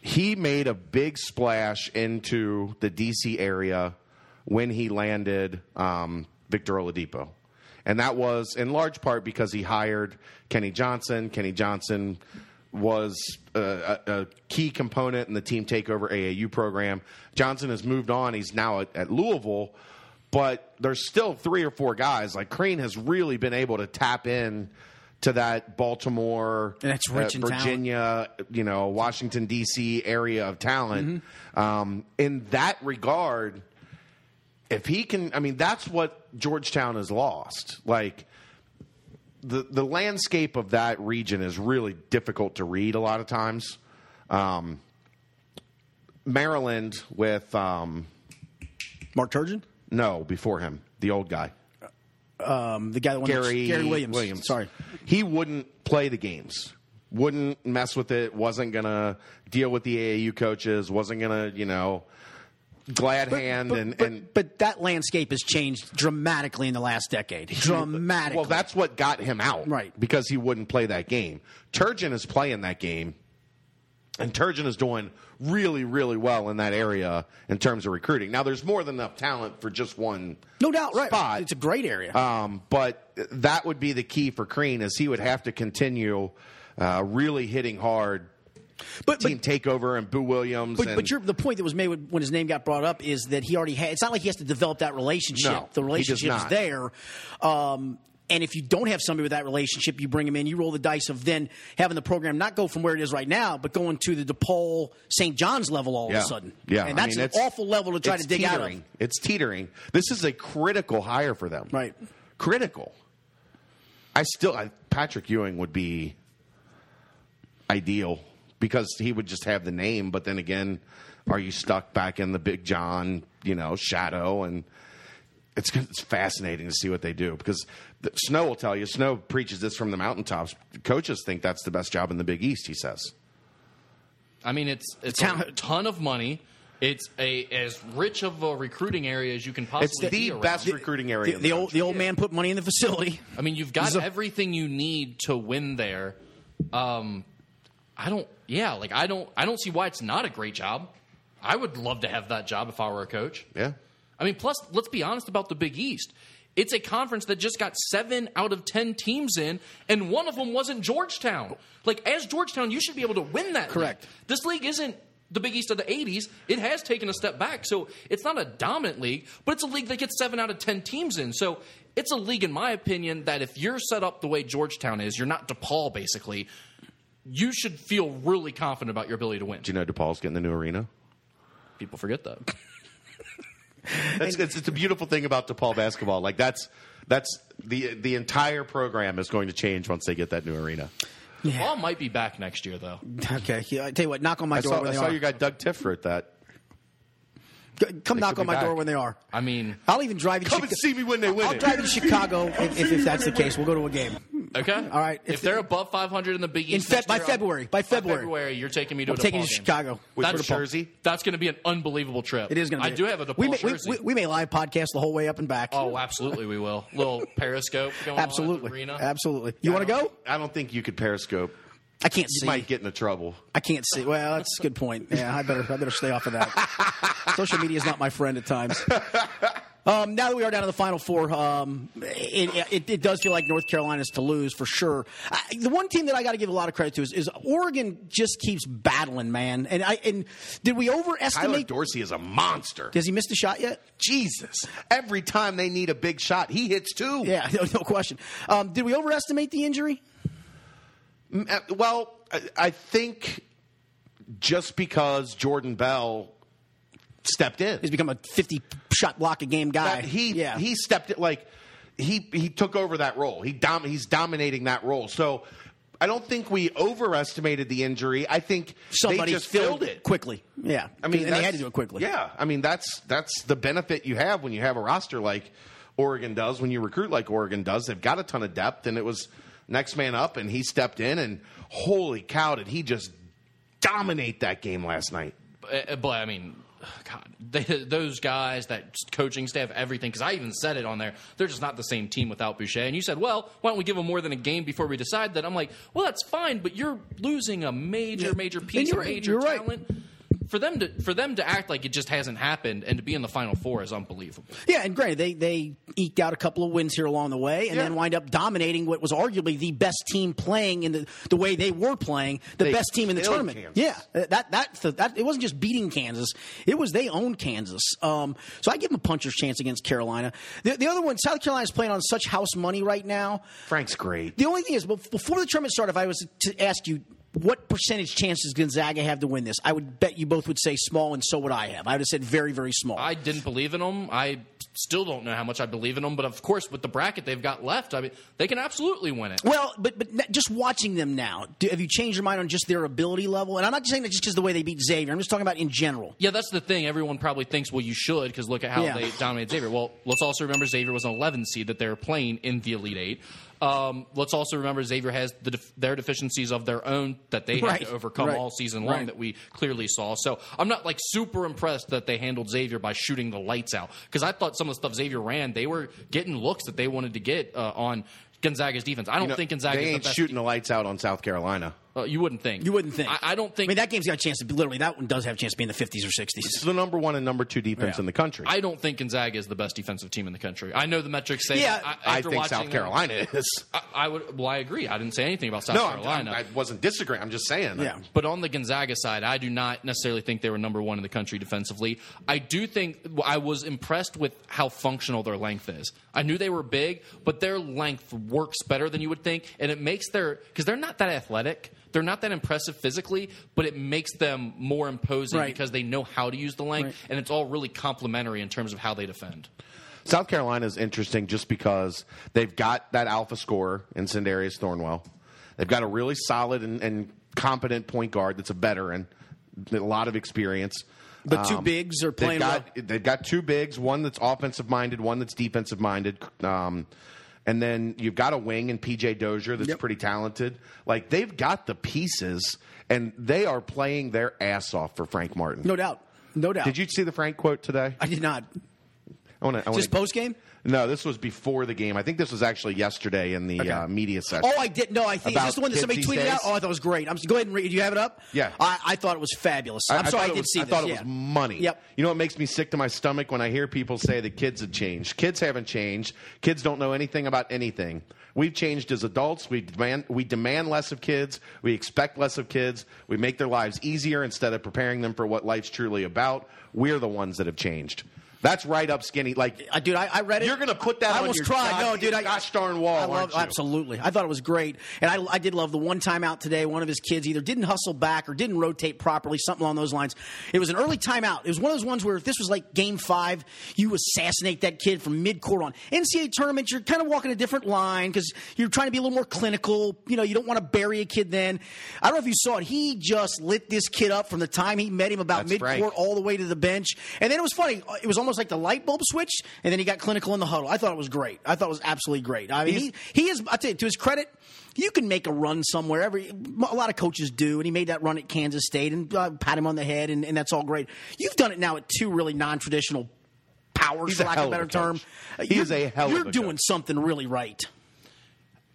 Speaker 4: he made a big splash into the DC area when he landed um, Victor Oladipo. And that was in large part because he hired Kenny Johnson. Kenny Johnson was a, a, a key component in the team takeover AAU program. Johnson has moved on. He's now at, at Louisville, but there's still three or four guys. Like Crean has really been able to tap in to that Baltimore,
Speaker 2: And that's rich
Speaker 4: uh,
Speaker 2: talent.
Speaker 4: Virginia, you know, Washington D.C. area of talent.
Speaker 2: Mm-hmm.
Speaker 4: Um, in that regard, if he can, I mean, that's what Georgetown has lost. Like the the landscape of that region is really difficult to read a lot of times. Um, Maryland with um,
Speaker 2: Mark Turgeon,
Speaker 4: no before him, the old guy
Speaker 2: um, the guy that won the-
Speaker 4: Gary
Speaker 2: Gary Williams. Sorry,
Speaker 4: he wouldn't play the games. Wouldn't mess with it. Wasn't gonna deal with the AAU coaches. Wasn't gonna, you know, glad hand
Speaker 2: but,
Speaker 4: and
Speaker 2: but,
Speaker 4: and
Speaker 2: but that landscape has changed dramatically in the last decade. Dramatically.
Speaker 4: Well, that's what got him out,
Speaker 2: Right.
Speaker 4: Because he wouldn't play that game. Turgeon is playing that game, and Turgeon is doing really, really well in that area in terms of recruiting. Now, there's more than enough talent for just one,
Speaker 2: no doubt. Right, it's a great area.
Speaker 4: Um, but that would be the key for Crean, is he would have to continue uh, really hitting hard.
Speaker 2: but,
Speaker 4: Team
Speaker 2: but
Speaker 4: takeover and Boo Williams.
Speaker 2: But,
Speaker 4: and,
Speaker 2: but your, the point that was made when when his name got brought up is that he already had. It's not like he has to develop that relationship.
Speaker 4: No,
Speaker 2: the relationship
Speaker 4: is
Speaker 2: there. Um, and if you don't have somebody with that relationship, you bring him in. You roll the dice of then having the program not go from where it is right now, but going to the DePaul St. John's level all
Speaker 4: yeah.
Speaker 2: of a sudden.
Speaker 4: Yeah,
Speaker 2: and
Speaker 4: I
Speaker 2: that's
Speaker 4: mean,
Speaker 2: an awful level to try to dig out of.
Speaker 4: teetering. It's teetering. This is a critical hire for them.
Speaker 2: Right.
Speaker 4: Critical. I still, I, Patrick Ewing would be ideal because he would just have the name, but then again, are you stuck back in the Big John, you know, shadow? And it's it's fascinating to see what they do because the, Snow will tell you. Snow preaches this from the mountaintops. Coaches think that's the best job in the Big East. He says.
Speaker 3: I mean, it's it's
Speaker 2: Town-
Speaker 3: a ton of money. It's a as rich of a recruiting area as you can possibly
Speaker 4: It's the
Speaker 3: be around.
Speaker 4: best recruiting area.
Speaker 2: The,
Speaker 4: in
Speaker 2: the
Speaker 4: the
Speaker 2: old the old man put money in the facility.
Speaker 3: I mean, you've got
Speaker 2: So-
Speaker 3: everything you need to win there. Um, I don't. Yeah, like I don't. I don't see why it's not a great job. I would love to have that job if I were a coach.
Speaker 4: Yeah.
Speaker 3: I mean, plus, let's be honest about the Big East. It's a conference that just got seven out of ten teams in, and one of them wasn't Georgetown. Like, as Georgetown, you should be able to win that.
Speaker 2: Correct.
Speaker 3: league. This league isn't the Big East of the 80s. It has taken a step back. So it's not a dominant league, but it's a league that gets seven out of 10 teams in. So it's a league, in my opinion, that if you're set up the way Georgetown is, you're not DePaul, basically, you should feel really confident about your ability to win.
Speaker 4: Do you know DePaul's getting the new arena?
Speaker 3: People forget that.
Speaker 4: That's it's, it's a beautiful thing about DePaul basketball. Like that's that's the the entire program is going to change once they get that new arena.
Speaker 3: DePaul might be back next year, though.
Speaker 2: Okay, yeah, I tell you what, knock on my
Speaker 4: I
Speaker 2: door
Speaker 4: saw,
Speaker 2: when
Speaker 4: I
Speaker 2: they
Speaker 4: saw
Speaker 2: are.
Speaker 4: your guy Doug Tiffer at that.
Speaker 2: Come
Speaker 4: They
Speaker 2: knock on
Speaker 4: be
Speaker 2: my door when they are.
Speaker 3: I mean,
Speaker 2: I'll even drive you. to
Speaker 4: Come and see me when they win
Speaker 2: I'll
Speaker 4: it.
Speaker 2: drive you to Chicago if, if, if that's the case. We'll go to a game.
Speaker 3: Okay.
Speaker 2: All right,
Speaker 3: If,
Speaker 2: if
Speaker 3: they're
Speaker 2: the-
Speaker 3: above 500 in the Big
Speaker 2: In
Speaker 3: East
Speaker 2: Fe-
Speaker 3: next
Speaker 2: by
Speaker 3: year,
Speaker 2: February. By February.
Speaker 3: you're taking me to
Speaker 2: I'm
Speaker 3: a
Speaker 2: taking you to. Chicago.
Speaker 4: With
Speaker 3: That's
Speaker 4: your jersey?
Speaker 3: That's going to be an unbelievable trip.
Speaker 2: It is going to.
Speaker 3: I do have a DePaul
Speaker 2: we may, we-
Speaker 3: jersey.
Speaker 2: We, we may live podcast the whole way up and back.
Speaker 3: oh, absolutely, we will. Little Periscope going on at the
Speaker 2: absolutely,
Speaker 3: arena.
Speaker 2: absolutely. You want to go?
Speaker 4: I don't think you could periscope.
Speaker 2: I can't
Speaker 4: You
Speaker 2: see.
Speaker 4: might get into trouble.
Speaker 2: I can't see. Well, that's a good point. Yeah, I better I better stay off of that. Social media is not my friend at times. Um, now that we are down to the final four, um, it, it, it does feel like North Carolina's to lose for sure. I, the one team that I got to give a lot of credit to is, is Oregon. Just keeps battling, man. And I and did we overestimate? Tyler?
Speaker 4: Dorsey is a monster.
Speaker 2: Has he missed a shot yet?
Speaker 4: Jesus. Every time they need a big shot, he hits two.
Speaker 2: Yeah, no, no question. Um, did we overestimate the injury?
Speaker 4: Uh, Well, I think just because Jordan Bell stepped in,
Speaker 2: He's become a fifty shot block a game guy.
Speaker 4: that he
Speaker 2: yeah.
Speaker 4: he stepped it like he he took over that role. He dom- he's dominating that role. So I don't think we overestimated the injury. I think
Speaker 2: somebody
Speaker 4: they just filled it.
Speaker 2: quickly. Yeah,
Speaker 4: I mean,
Speaker 2: and they had to do it quickly.
Speaker 4: Yeah, I mean that's that's the benefit you have when you have a roster like Oregon does. When you recruit like Oregon does, they've got a ton of depth, and it was next man up, and he stepped in, and holy cow, did he just dominate that game last night?
Speaker 3: Uh, but I mean, God, they, those guys, that coaching staff, everything. Because I even said it on there. They're just not the same team without Boucher. And you said, well, why don't we give them more than a game before we decide that? I'm like, well, that's fine, but you're losing a major, major piece
Speaker 2: you're
Speaker 3: of major
Speaker 2: you're right.
Speaker 3: Talent. For them to for them to act like it just hasn't happened and to be in the final four is unbelievable.
Speaker 2: Yeah, and granted, they they eked out a couple of wins here along the way, and
Speaker 4: Yeah.
Speaker 2: then wind up dominating what was arguably the best team playing in the the way they were playing, the
Speaker 4: They
Speaker 2: best team in the tournament.
Speaker 4: Kansas.
Speaker 2: Yeah, that that that it wasn't just beating Kansas; it was they owned Kansas. Um, so I give them a puncher's chance against Carolina. The, the other one, South Carolina's playing on such house money right now.
Speaker 4: Frank's great.
Speaker 2: The only thing is, before the tournament started, if I was to ask you what percentage chance does Gonzaga have to win this, I would bet you both would say small, and so would I have. I would have said very, very small.
Speaker 3: I didn't believe in them. I still don't know how much I believe in them, but of course, with the bracket they've got left, I mean, they can absolutely win it.
Speaker 2: Well, but but just watching them now, do, have you changed your mind on just their ability level? And I'm not just saying that just because the way they beat Xavier. I'm just talking about in general.
Speaker 3: Yeah, that's the thing. Everyone probably thinks, well, you should, because look at how
Speaker 2: Yeah.
Speaker 3: they dominated Xavier. Well, let's also remember Xavier was an 11 seed that they were playing in the Elite Eight. Um, let's also remember Xavier has the def- their deficiencies of their own that they
Speaker 2: Right.
Speaker 3: had to overcome
Speaker 2: Right.
Speaker 3: all season long
Speaker 2: Right.
Speaker 3: that we clearly saw. So I'm not like super impressed that they handled Xavier by shooting the lights out because I thought some of the stuff Xavier ran, they were getting looks that they wanted to get uh, on Gonzaga's defense. I don't
Speaker 4: You know,
Speaker 3: think Gonzaga
Speaker 4: they
Speaker 3: the
Speaker 4: ain't
Speaker 3: best.
Speaker 4: shooting the lights out on South Carolina.
Speaker 3: Uh, you wouldn't think.
Speaker 2: You wouldn't think.
Speaker 3: I, I don't think.
Speaker 2: I mean, that game's got a chance to be literally. That one does have a chance to be in the 50s or 60s.
Speaker 4: It's the number one and number two defense
Speaker 2: Yeah.
Speaker 4: in the country.
Speaker 3: I don't think Gonzaga is the best defensive team in the country. I know the metrics say.
Speaker 2: Yeah,
Speaker 3: that.
Speaker 4: I
Speaker 3: after
Speaker 4: think
Speaker 3: watching
Speaker 4: South
Speaker 3: them-
Speaker 4: Carolina is.
Speaker 3: I, I would. Well, I agree. I didn't say anything about South
Speaker 4: no, I'm,
Speaker 3: Carolina.
Speaker 4: I'm, I wasn't disagreeing. I'm just saying.
Speaker 2: Yeah.
Speaker 3: but on the Gonzaga side, I do not necessarily think they were number one in the country defensively. I do think I was impressed with how functional their length is. I knew they were big, but their length works better than you would think, and it makes their because they're not that athletic. They're not that impressive physically, but it makes them more imposing
Speaker 2: Right.
Speaker 3: because they know how to use the length,
Speaker 2: Right.
Speaker 3: and it's all really complementary in terms of how they defend.
Speaker 4: South Carolina is interesting just because they've got that alpha scorer in Sindarius Thornwell. They've got a really solid and, and competent point guard that's a veteran, a lot of experience.
Speaker 2: The two bigs are playing
Speaker 4: They've got, they've got two bigs, one that's offensive minded, one that's defensive minded. Um, and then you've got a wing in PJ Dozier that's
Speaker 2: Yep.
Speaker 4: pretty talented. Like they've got the pieces, and they are playing their ass off for Frank Martin.
Speaker 2: No doubt. No doubt.
Speaker 4: Did you see the Frank quote today?
Speaker 2: I did not.
Speaker 4: I want to.
Speaker 2: Just post game?
Speaker 4: No, this was before the game. I think this was actually yesterday in the
Speaker 2: Okay.
Speaker 4: uh, media session.
Speaker 2: Oh, I did. No, I think is this the one that somebody tweeted
Speaker 4: days?
Speaker 2: out? Oh, I thought it was great. I'm go ahead and read. Do you have it up?
Speaker 4: Yeah.
Speaker 2: I, I thought it was fabulous. I'm
Speaker 4: I
Speaker 2: sorry, I, did
Speaker 4: was-
Speaker 2: see
Speaker 4: I
Speaker 2: this.
Speaker 4: thought it
Speaker 2: yeah.
Speaker 4: was money.
Speaker 2: Yep.
Speaker 4: You know what makes me sick to my stomach when I hear people say that kids have changed. Kids haven't changed. Kids don't know anything about anything. We've changed as adults. We demand we demand less of kids. We expect less of kids. We make their lives easier instead of preparing them for what life's truly about. We're the ones that have changed. That's right up skinny. Like
Speaker 2: Uh, dude, I, I read it.
Speaker 4: You're gonna put that
Speaker 2: I
Speaker 4: on
Speaker 2: almost
Speaker 4: your
Speaker 2: cried.
Speaker 4: god-
Speaker 2: no, dude, I,
Speaker 4: gosh darn wall,
Speaker 2: I love? Absolutely, I thought it was great, and I, I did love the one timeout today. One of his kids either didn't hustle back or didn't rotate properly, something along those lines. It was an early timeout. It was one of those ones where if this was like Game Five, you assassinate that kid from mid court on. NCAA tournament, you're kind of walking a different line because you're trying to be a little more clinical. You know, you don't want to bury a kid. Then I don't know if you saw it. He just lit this kid up from the time he met him about mid court all the way to the bench. And then it was funny. It was almost like the light bulb switch, and then he got clinical in the huddle. I thought it was great. I thought it was absolutely great. I mean, he, he is, I tell you, to his credit, you can make a run somewhere. Every a lot of coaches do, and he made that run at Kansas State and uh, pat him on the head, and, and that's all great. You've done it now at two really non-traditional powers,
Speaker 4: He's
Speaker 2: for
Speaker 4: a
Speaker 2: lack of a better term.
Speaker 4: coach. He
Speaker 2: You're-
Speaker 4: is a hell
Speaker 2: You're doing
Speaker 4: coach.
Speaker 2: something really right.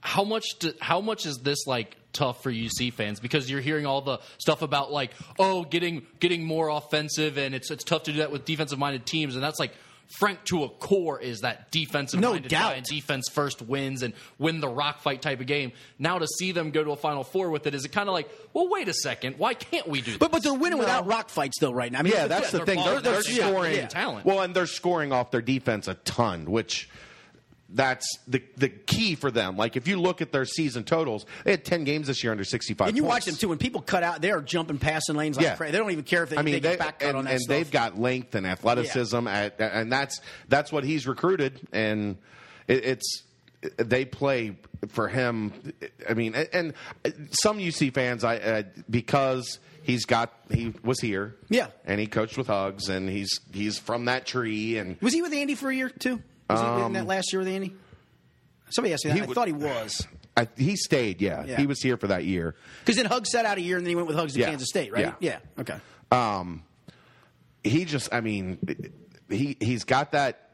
Speaker 3: How much do, how much is this like tough for UC fans because you're hearing all the stuff about like oh getting getting more offensive and it's it's tough to do that with defensive minded teams and that's like Frank to a core is that defensive
Speaker 2: No
Speaker 3: minded
Speaker 2: doubt.
Speaker 3: guy and defense first wins and win the rock fight type of game. Now to see them go to a final four with it is it kind of like well wait a second why can't we do this?
Speaker 2: But but they're winning without rock fights though right now. I mean,
Speaker 4: Yeah,
Speaker 2: the-
Speaker 4: that's the
Speaker 3: they're
Speaker 4: thing. They're, they're
Speaker 3: They're-
Speaker 4: scoring
Speaker 3: yeah. talent.
Speaker 4: Well, and they're scoring off their defense a ton, which that's the the key for them. Like if you look at their season totals, they had ten games this year under sixty five.
Speaker 2: And you watch them too. When people cut out, they are jumping passing lanes like
Speaker 4: Yeah.
Speaker 2: crazy. They don't even care if they,
Speaker 4: I mean,
Speaker 2: they
Speaker 4: they,
Speaker 2: get back cut
Speaker 4: and,
Speaker 2: on that
Speaker 4: and
Speaker 2: stuff.
Speaker 4: they've got length and athleticism, at, and that's that's what he's recruited, and it, it's they play for him. I mean, and, and some UC fans, I uh, because he's got he was here,
Speaker 2: Yeah.
Speaker 4: and he coached with Hugs, and he's he's from that tree, and
Speaker 2: Was he with Andy for a year too? Was he in that last year with Andy? Somebody asked me that.
Speaker 4: Um, He
Speaker 2: I
Speaker 4: w-
Speaker 2: thought he was
Speaker 4: I, he stayed. Yeah.
Speaker 2: Yeah.
Speaker 4: he was here for that year.
Speaker 2: because then Hugs sat out a year and then he went with Hugs to
Speaker 4: Yeah.
Speaker 2: Kansas State, right?
Speaker 4: Yeah.
Speaker 2: Okay.
Speaker 4: he just i mean he he's got that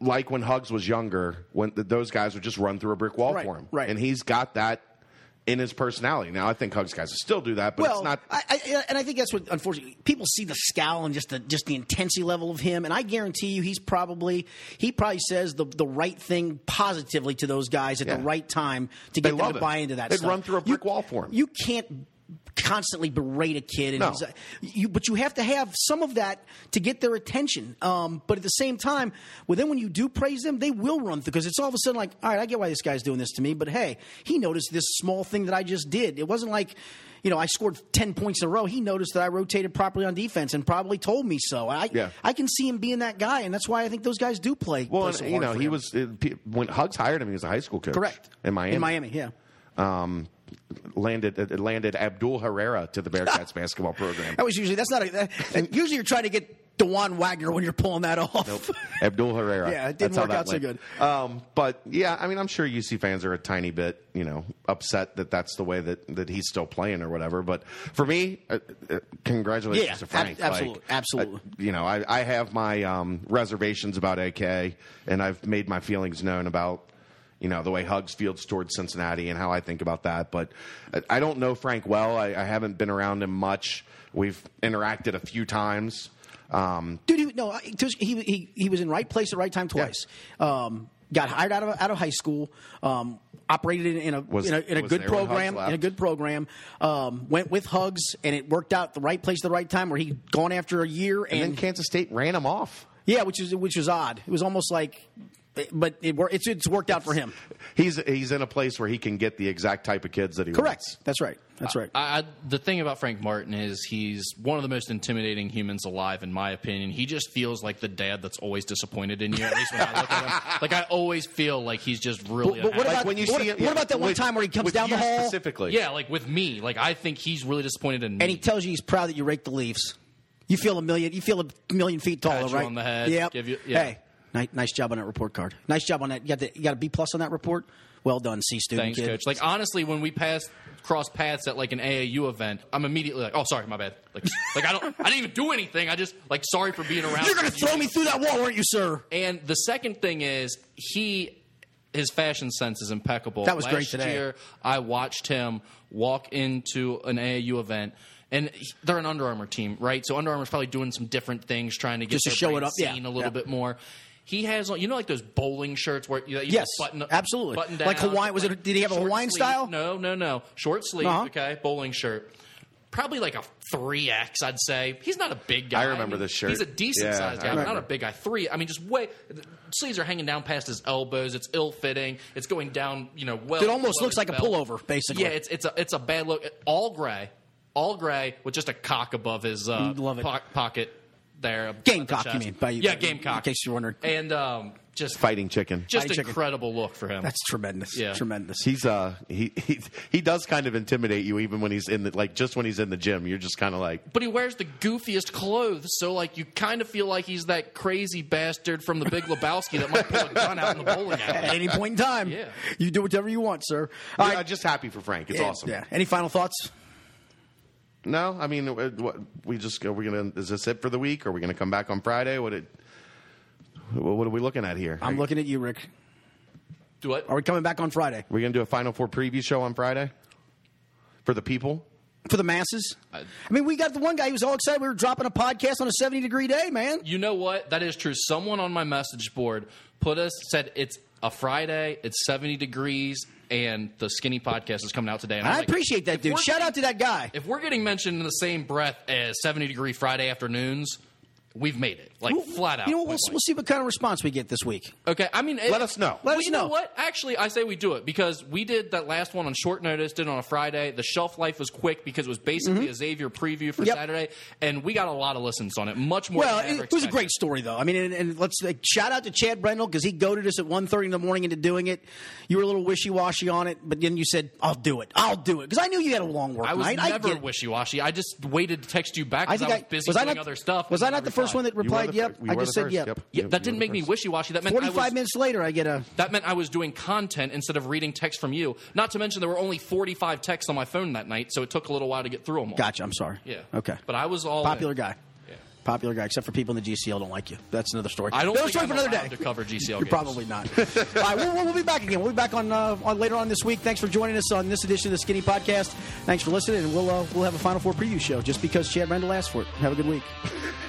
Speaker 4: like when hugs was younger when th- those guys would just run through a brick wall
Speaker 2: Right,
Speaker 4: for him
Speaker 2: right.
Speaker 4: and he's got that in his personality now i think hugs guys will still do that but
Speaker 2: well,
Speaker 4: it's not
Speaker 2: I, I, and I think that's what unfortunately people see the scowl and just the just the intensity level of him, and I guarantee you, he's probably he probably says the the right thing positively to those guys at
Speaker 4: Yeah.
Speaker 2: the right time to
Speaker 4: They
Speaker 2: get them
Speaker 4: love
Speaker 2: to
Speaker 4: him.
Speaker 2: buy into that.
Speaker 4: They'd
Speaker 2: stuff.
Speaker 4: run through a
Speaker 2: You-
Speaker 4: brick wall for him.
Speaker 2: You can't constantly berate a kid, and
Speaker 4: No.
Speaker 2: uh, you, but you have to have some of that to get their attention. Um, but at the same time, well, then when you do praise them, they will run through because it's all of a sudden like, all right, I get why this guy's doing this to me, but hey, he noticed this small thing that I just did. It wasn't like. You know, I scored ten points in a row. He noticed that I rotated properly on defense and probably told me so. I,
Speaker 4: Yeah.
Speaker 2: I can see him being that guy, and that's why I think those guys do play.
Speaker 4: well
Speaker 2: play
Speaker 4: and, you know he
Speaker 2: him.
Speaker 4: was uh, when hugs hired him he was a high school coach
Speaker 2: correct
Speaker 4: in miami
Speaker 2: In Miami, yeah.
Speaker 4: um landed it landed abdul herrera to the bearcats basketball program
Speaker 2: That was usually that's not a. That, usually you're trying to get Dajuan Wagner when you're pulling that off.
Speaker 4: Abdul Herrera.
Speaker 2: Yeah, it didn't
Speaker 4: That's
Speaker 2: work out so
Speaker 4: good. Um, but yeah, I mean, I'm sure UC fans are a tiny bit, you know, upset that that's the way that, that he's still playing or whatever. But for me, uh, uh, congratulations
Speaker 2: Yeah,
Speaker 4: to Frank.
Speaker 2: ab- absolutely,
Speaker 4: Like,
Speaker 2: absolutely.
Speaker 4: uh, you know, I, I have my um, reservations about AK, and I've made my feelings known about. You know the way Hugs feels towards Cincinnati and how I think about that, but I- don't know Frank well. I, I haven't been around him much. We've interacted a few times. Um,
Speaker 2: Dude, he, no, he, he he was in right place at right time twice. Um, got hired out of out of high school. Um, operated in, a
Speaker 4: Was-
Speaker 2: in a, in a good
Speaker 4: there when Hugs
Speaker 2: program. In a good program. Um, went with Hugs, and it worked out the right place at the right time. Where he gone after a year,
Speaker 4: and then Kansas State ran him off.
Speaker 2: yeah, which is which was odd. It was almost like, but it it's it's worked out for him.
Speaker 4: He's he's in a place where he can get the exact type of kids that he
Speaker 2: Correct.
Speaker 4: wants. Correct.
Speaker 2: That's right. That's right.
Speaker 3: I, I, the thing about Frank Martin is he's one of the most intimidating humans alive, in my opinion. He just feels like the dad that's always disappointed in you. At least when I look at him, like I always feel like he's just really.
Speaker 2: But- but what
Speaker 3: unhappy.
Speaker 2: about-
Speaker 4: when you
Speaker 2: what-
Speaker 4: see him,
Speaker 2: what about that one time where he comes
Speaker 4: with
Speaker 2: down the hall?
Speaker 4: specifically?
Speaker 3: yeah, like with me, like I think he's really disappointed in me.
Speaker 2: and he tells you he's proud that you raked the leaves. You feel a million. You feel a million feet taller, right?
Speaker 3: on the head,
Speaker 2: Yep.
Speaker 3: give you- yeah.
Speaker 2: Hey, nice, nice job on that report card. Nice job on that. You got the, you got a B plus on that report. Well done, C student
Speaker 3: Thanks,
Speaker 2: kid.
Speaker 3: coach. Like honestly, when we pass cross paths at like an AAU event, I'm immediately like, "Oh, sorry, my bad." Like, like I don't, I didn't even do anything. I just like, sorry for being around.
Speaker 2: You're going to throw me through that wall, aren't you, sir?
Speaker 3: And the second thing is he his fashion sense is impeccable.
Speaker 2: That was
Speaker 3: Last
Speaker 2: great today.
Speaker 3: Year, I watched him walk into an AAU event. And they're an Under Armour team, right? So Under Armour's probably doing some different things, trying to get
Speaker 2: Just to show it up, yeah,
Speaker 3: a little
Speaker 2: yeah.
Speaker 3: bit more. He has, you know, like those bowling shirts where you, you
Speaker 2: Yes,
Speaker 3: button,
Speaker 2: absolutely.
Speaker 3: button down,
Speaker 2: Like
Speaker 3: down,
Speaker 2: Hawaiian- was it- did he have a Hawaiian
Speaker 3: sleeve.
Speaker 2: style?
Speaker 3: No, no, no. Short sleeve,
Speaker 2: Uh-huh.
Speaker 3: okay, bowling shirt. Probably like a three X, I'd say. He's not a big guy.
Speaker 4: I remember
Speaker 3: mean,
Speaker 4: this shirt.
Speaker 3: He's a decent
Speaker 4: Yeah,
Speaker 3: sized guy, but not a big guy. Three. I mean, just way. The sleeves are hanging down past his elbows. It's ill fitting. It's going down. You know, well.
Speaker 2: It almost looks
Speaker 3: his
Speaker 2: like a pullover, basically.
Speaker 3: Yeah, it's it's a it's a bad look. All gray, all gray with just a cock above his uh,
Speaker 2: Love it.
Speaker 3: po- pocket there.
Speaker 2: Gamecock,
Speaker 3: the
Speaker 2: you mean, by-
Speaker 3: yeah,
Speaker 2: by-
Speaker 3: gamecock.
Speaker 2: in case you're wondering.
Speaker 3: And um, just
Speaker 4: Fighting chicken.
Speaker 3: just
Speaker 2: Fighting chicken.
Speaker 3: incredible look for him.
Speaker 2: That's tremendous.
Speaker 3: Yeah.
Speaker 2: Tremendous.
Speaker 4: He's uh he, he he does kind of intimidate you even when he's in the like just when he's in the gym. You're just kind of like
Speaker 3: but he wears the goofiest clothes, so like you kind of feel like he's that crazy bastard from the Big Lebowski that might pull a gun out in the bowling alley At
Speaker 2: any point in time,
Speaker 3: Yeah.
Speaker 2: you do whatever you want, sir. All
Speaker 4: yeah,
Speaker 2: right.
Speaker 4: just happy for Frank. It's
Speaker 2: Yeah,
Speaker 4: awesome.
Speaker 2: Yeah. Any final thoughts?
Speaker 4: No, I mean, uh, what, we just are we gonna is this it for the week? Are we gonna come back on Friday? What it? What are we looking at here?
Speaker 2: I'm looking at you, Rick.
Speaker 3: Do what?
Speaker 2: Are we coming back on Friday
Speaker 4: We're gonna do a Final Four preview show on Friday for the people.
Speaker 2: for the masses? I mean, we got the one guy who was all excited. We were dropping a podcast on a 70 degree day, man.
Speaker 3: You know what? That is true. Someone on my message board put us said it's a Friday, it's 70 degrees, and the Skinny podcast is coming out today. And
Speaker 2: I
Speaker 3: like,
Speaker 2: appreciate that, dude. Shout out to that guy.
Speaker 3: If we're getting mentioned in the same breath as 70 degree Friday afternoons, we've made it. Like flat out.
Speaker 2: You know, we'll, we'll see what kind of response we get this week.
Speaker 3: Okay, I mean,
Speaker 4: Let us know.
Speaker 2: Let
Speaker 3: well,
Speaker 2: us
Speaker 3: you
Speaker 2: know.
Speaker 3: know what? Actually, I say we do it because we did that last one on short notice, did it on a Friday. The shelf life was quick because it was basically a Xavier preview for
Speaker 2: Mm-hmm. Yep.
Speaker 3: Saturday, and we got a lot of listens on it. Much more.
Speaker 2: Well,
Speaker 3: than
Speaker 2: it,
Speaker 3: ever
Speaker 2: it was a great story, though. I mean, and, and let's like, shout out to Chad Brendel because he goaded us at 1.30 in the morning into doing it. You were a little wishy washy on it, but then you said, "I'll do it. I'll do it," because I knew you had a long work
Speaker 3: I was
Speaker 2: night.
Speaker 3: never
Speaker 2: I
Speaker 3: wishy washy. I just waited to text you back
Speaker 2: I
Speaker 3: because I,
Speaker 2: think
Speaker 3: was busy
Speaker 2: was I
Speaker 3: doing
Speaker 2: not,
Speaker 3: other stuff.
Speaker 2: Was
Speaker 3: and
Speaker 2: I not the first
Speaker 3: replied.
Speaker 2: one that replied?
Speaker 4: the
Speaker 2: Yep.
Speaker 4: fir-
Speaker 2: I just said
Speaker 4: first,
Speaker 2: yep.
Speaker 4: yep.
Speaker 3: That
Speaker 4: you
Speaker 3: didn't make
Speaker 4: the
Speaker 3: me wishy washy. That meant I
Speaker 2: 45
Speaker 3: was,
Speaker 2: minutes later, I get a.
Speaker 3: That meant I was doing content instead of reading text from you. Not to mention there were only 45 texts on my phone that night, so it took a little while to get through them all.
Speaker 2: Gotcha. I'm sorry.
Speaker 3: Yeah.
Speaker 2: Okay.
Speaker 3: But I was all
Speaker 2: Popular
Speaker 3: in.
Speaker 2: guy.
Speaker 3: Yeah.
Speaker 2: Popular guy, except for people in the GCL don't like you. That's another story.
Speaker 3: I don't
Speaker 2: Another
Speaker 3: think
Speaker 2: story
Speaker 3: I'm
Speaker 2: for another day.
Speaker 3: to cover GCL
Speaker 2: You're
Speaker 3: games.
Speaker 2: probably not. All right, we'll, we'll be back again. We'll be back on, uh, on later on this week. Thanks for joining us on this edition of the Skinny Podcast. Thanks for listening, and we'll uh, we'll have a Final Four preview show just because Chad Brendel asked for it. Have a good week.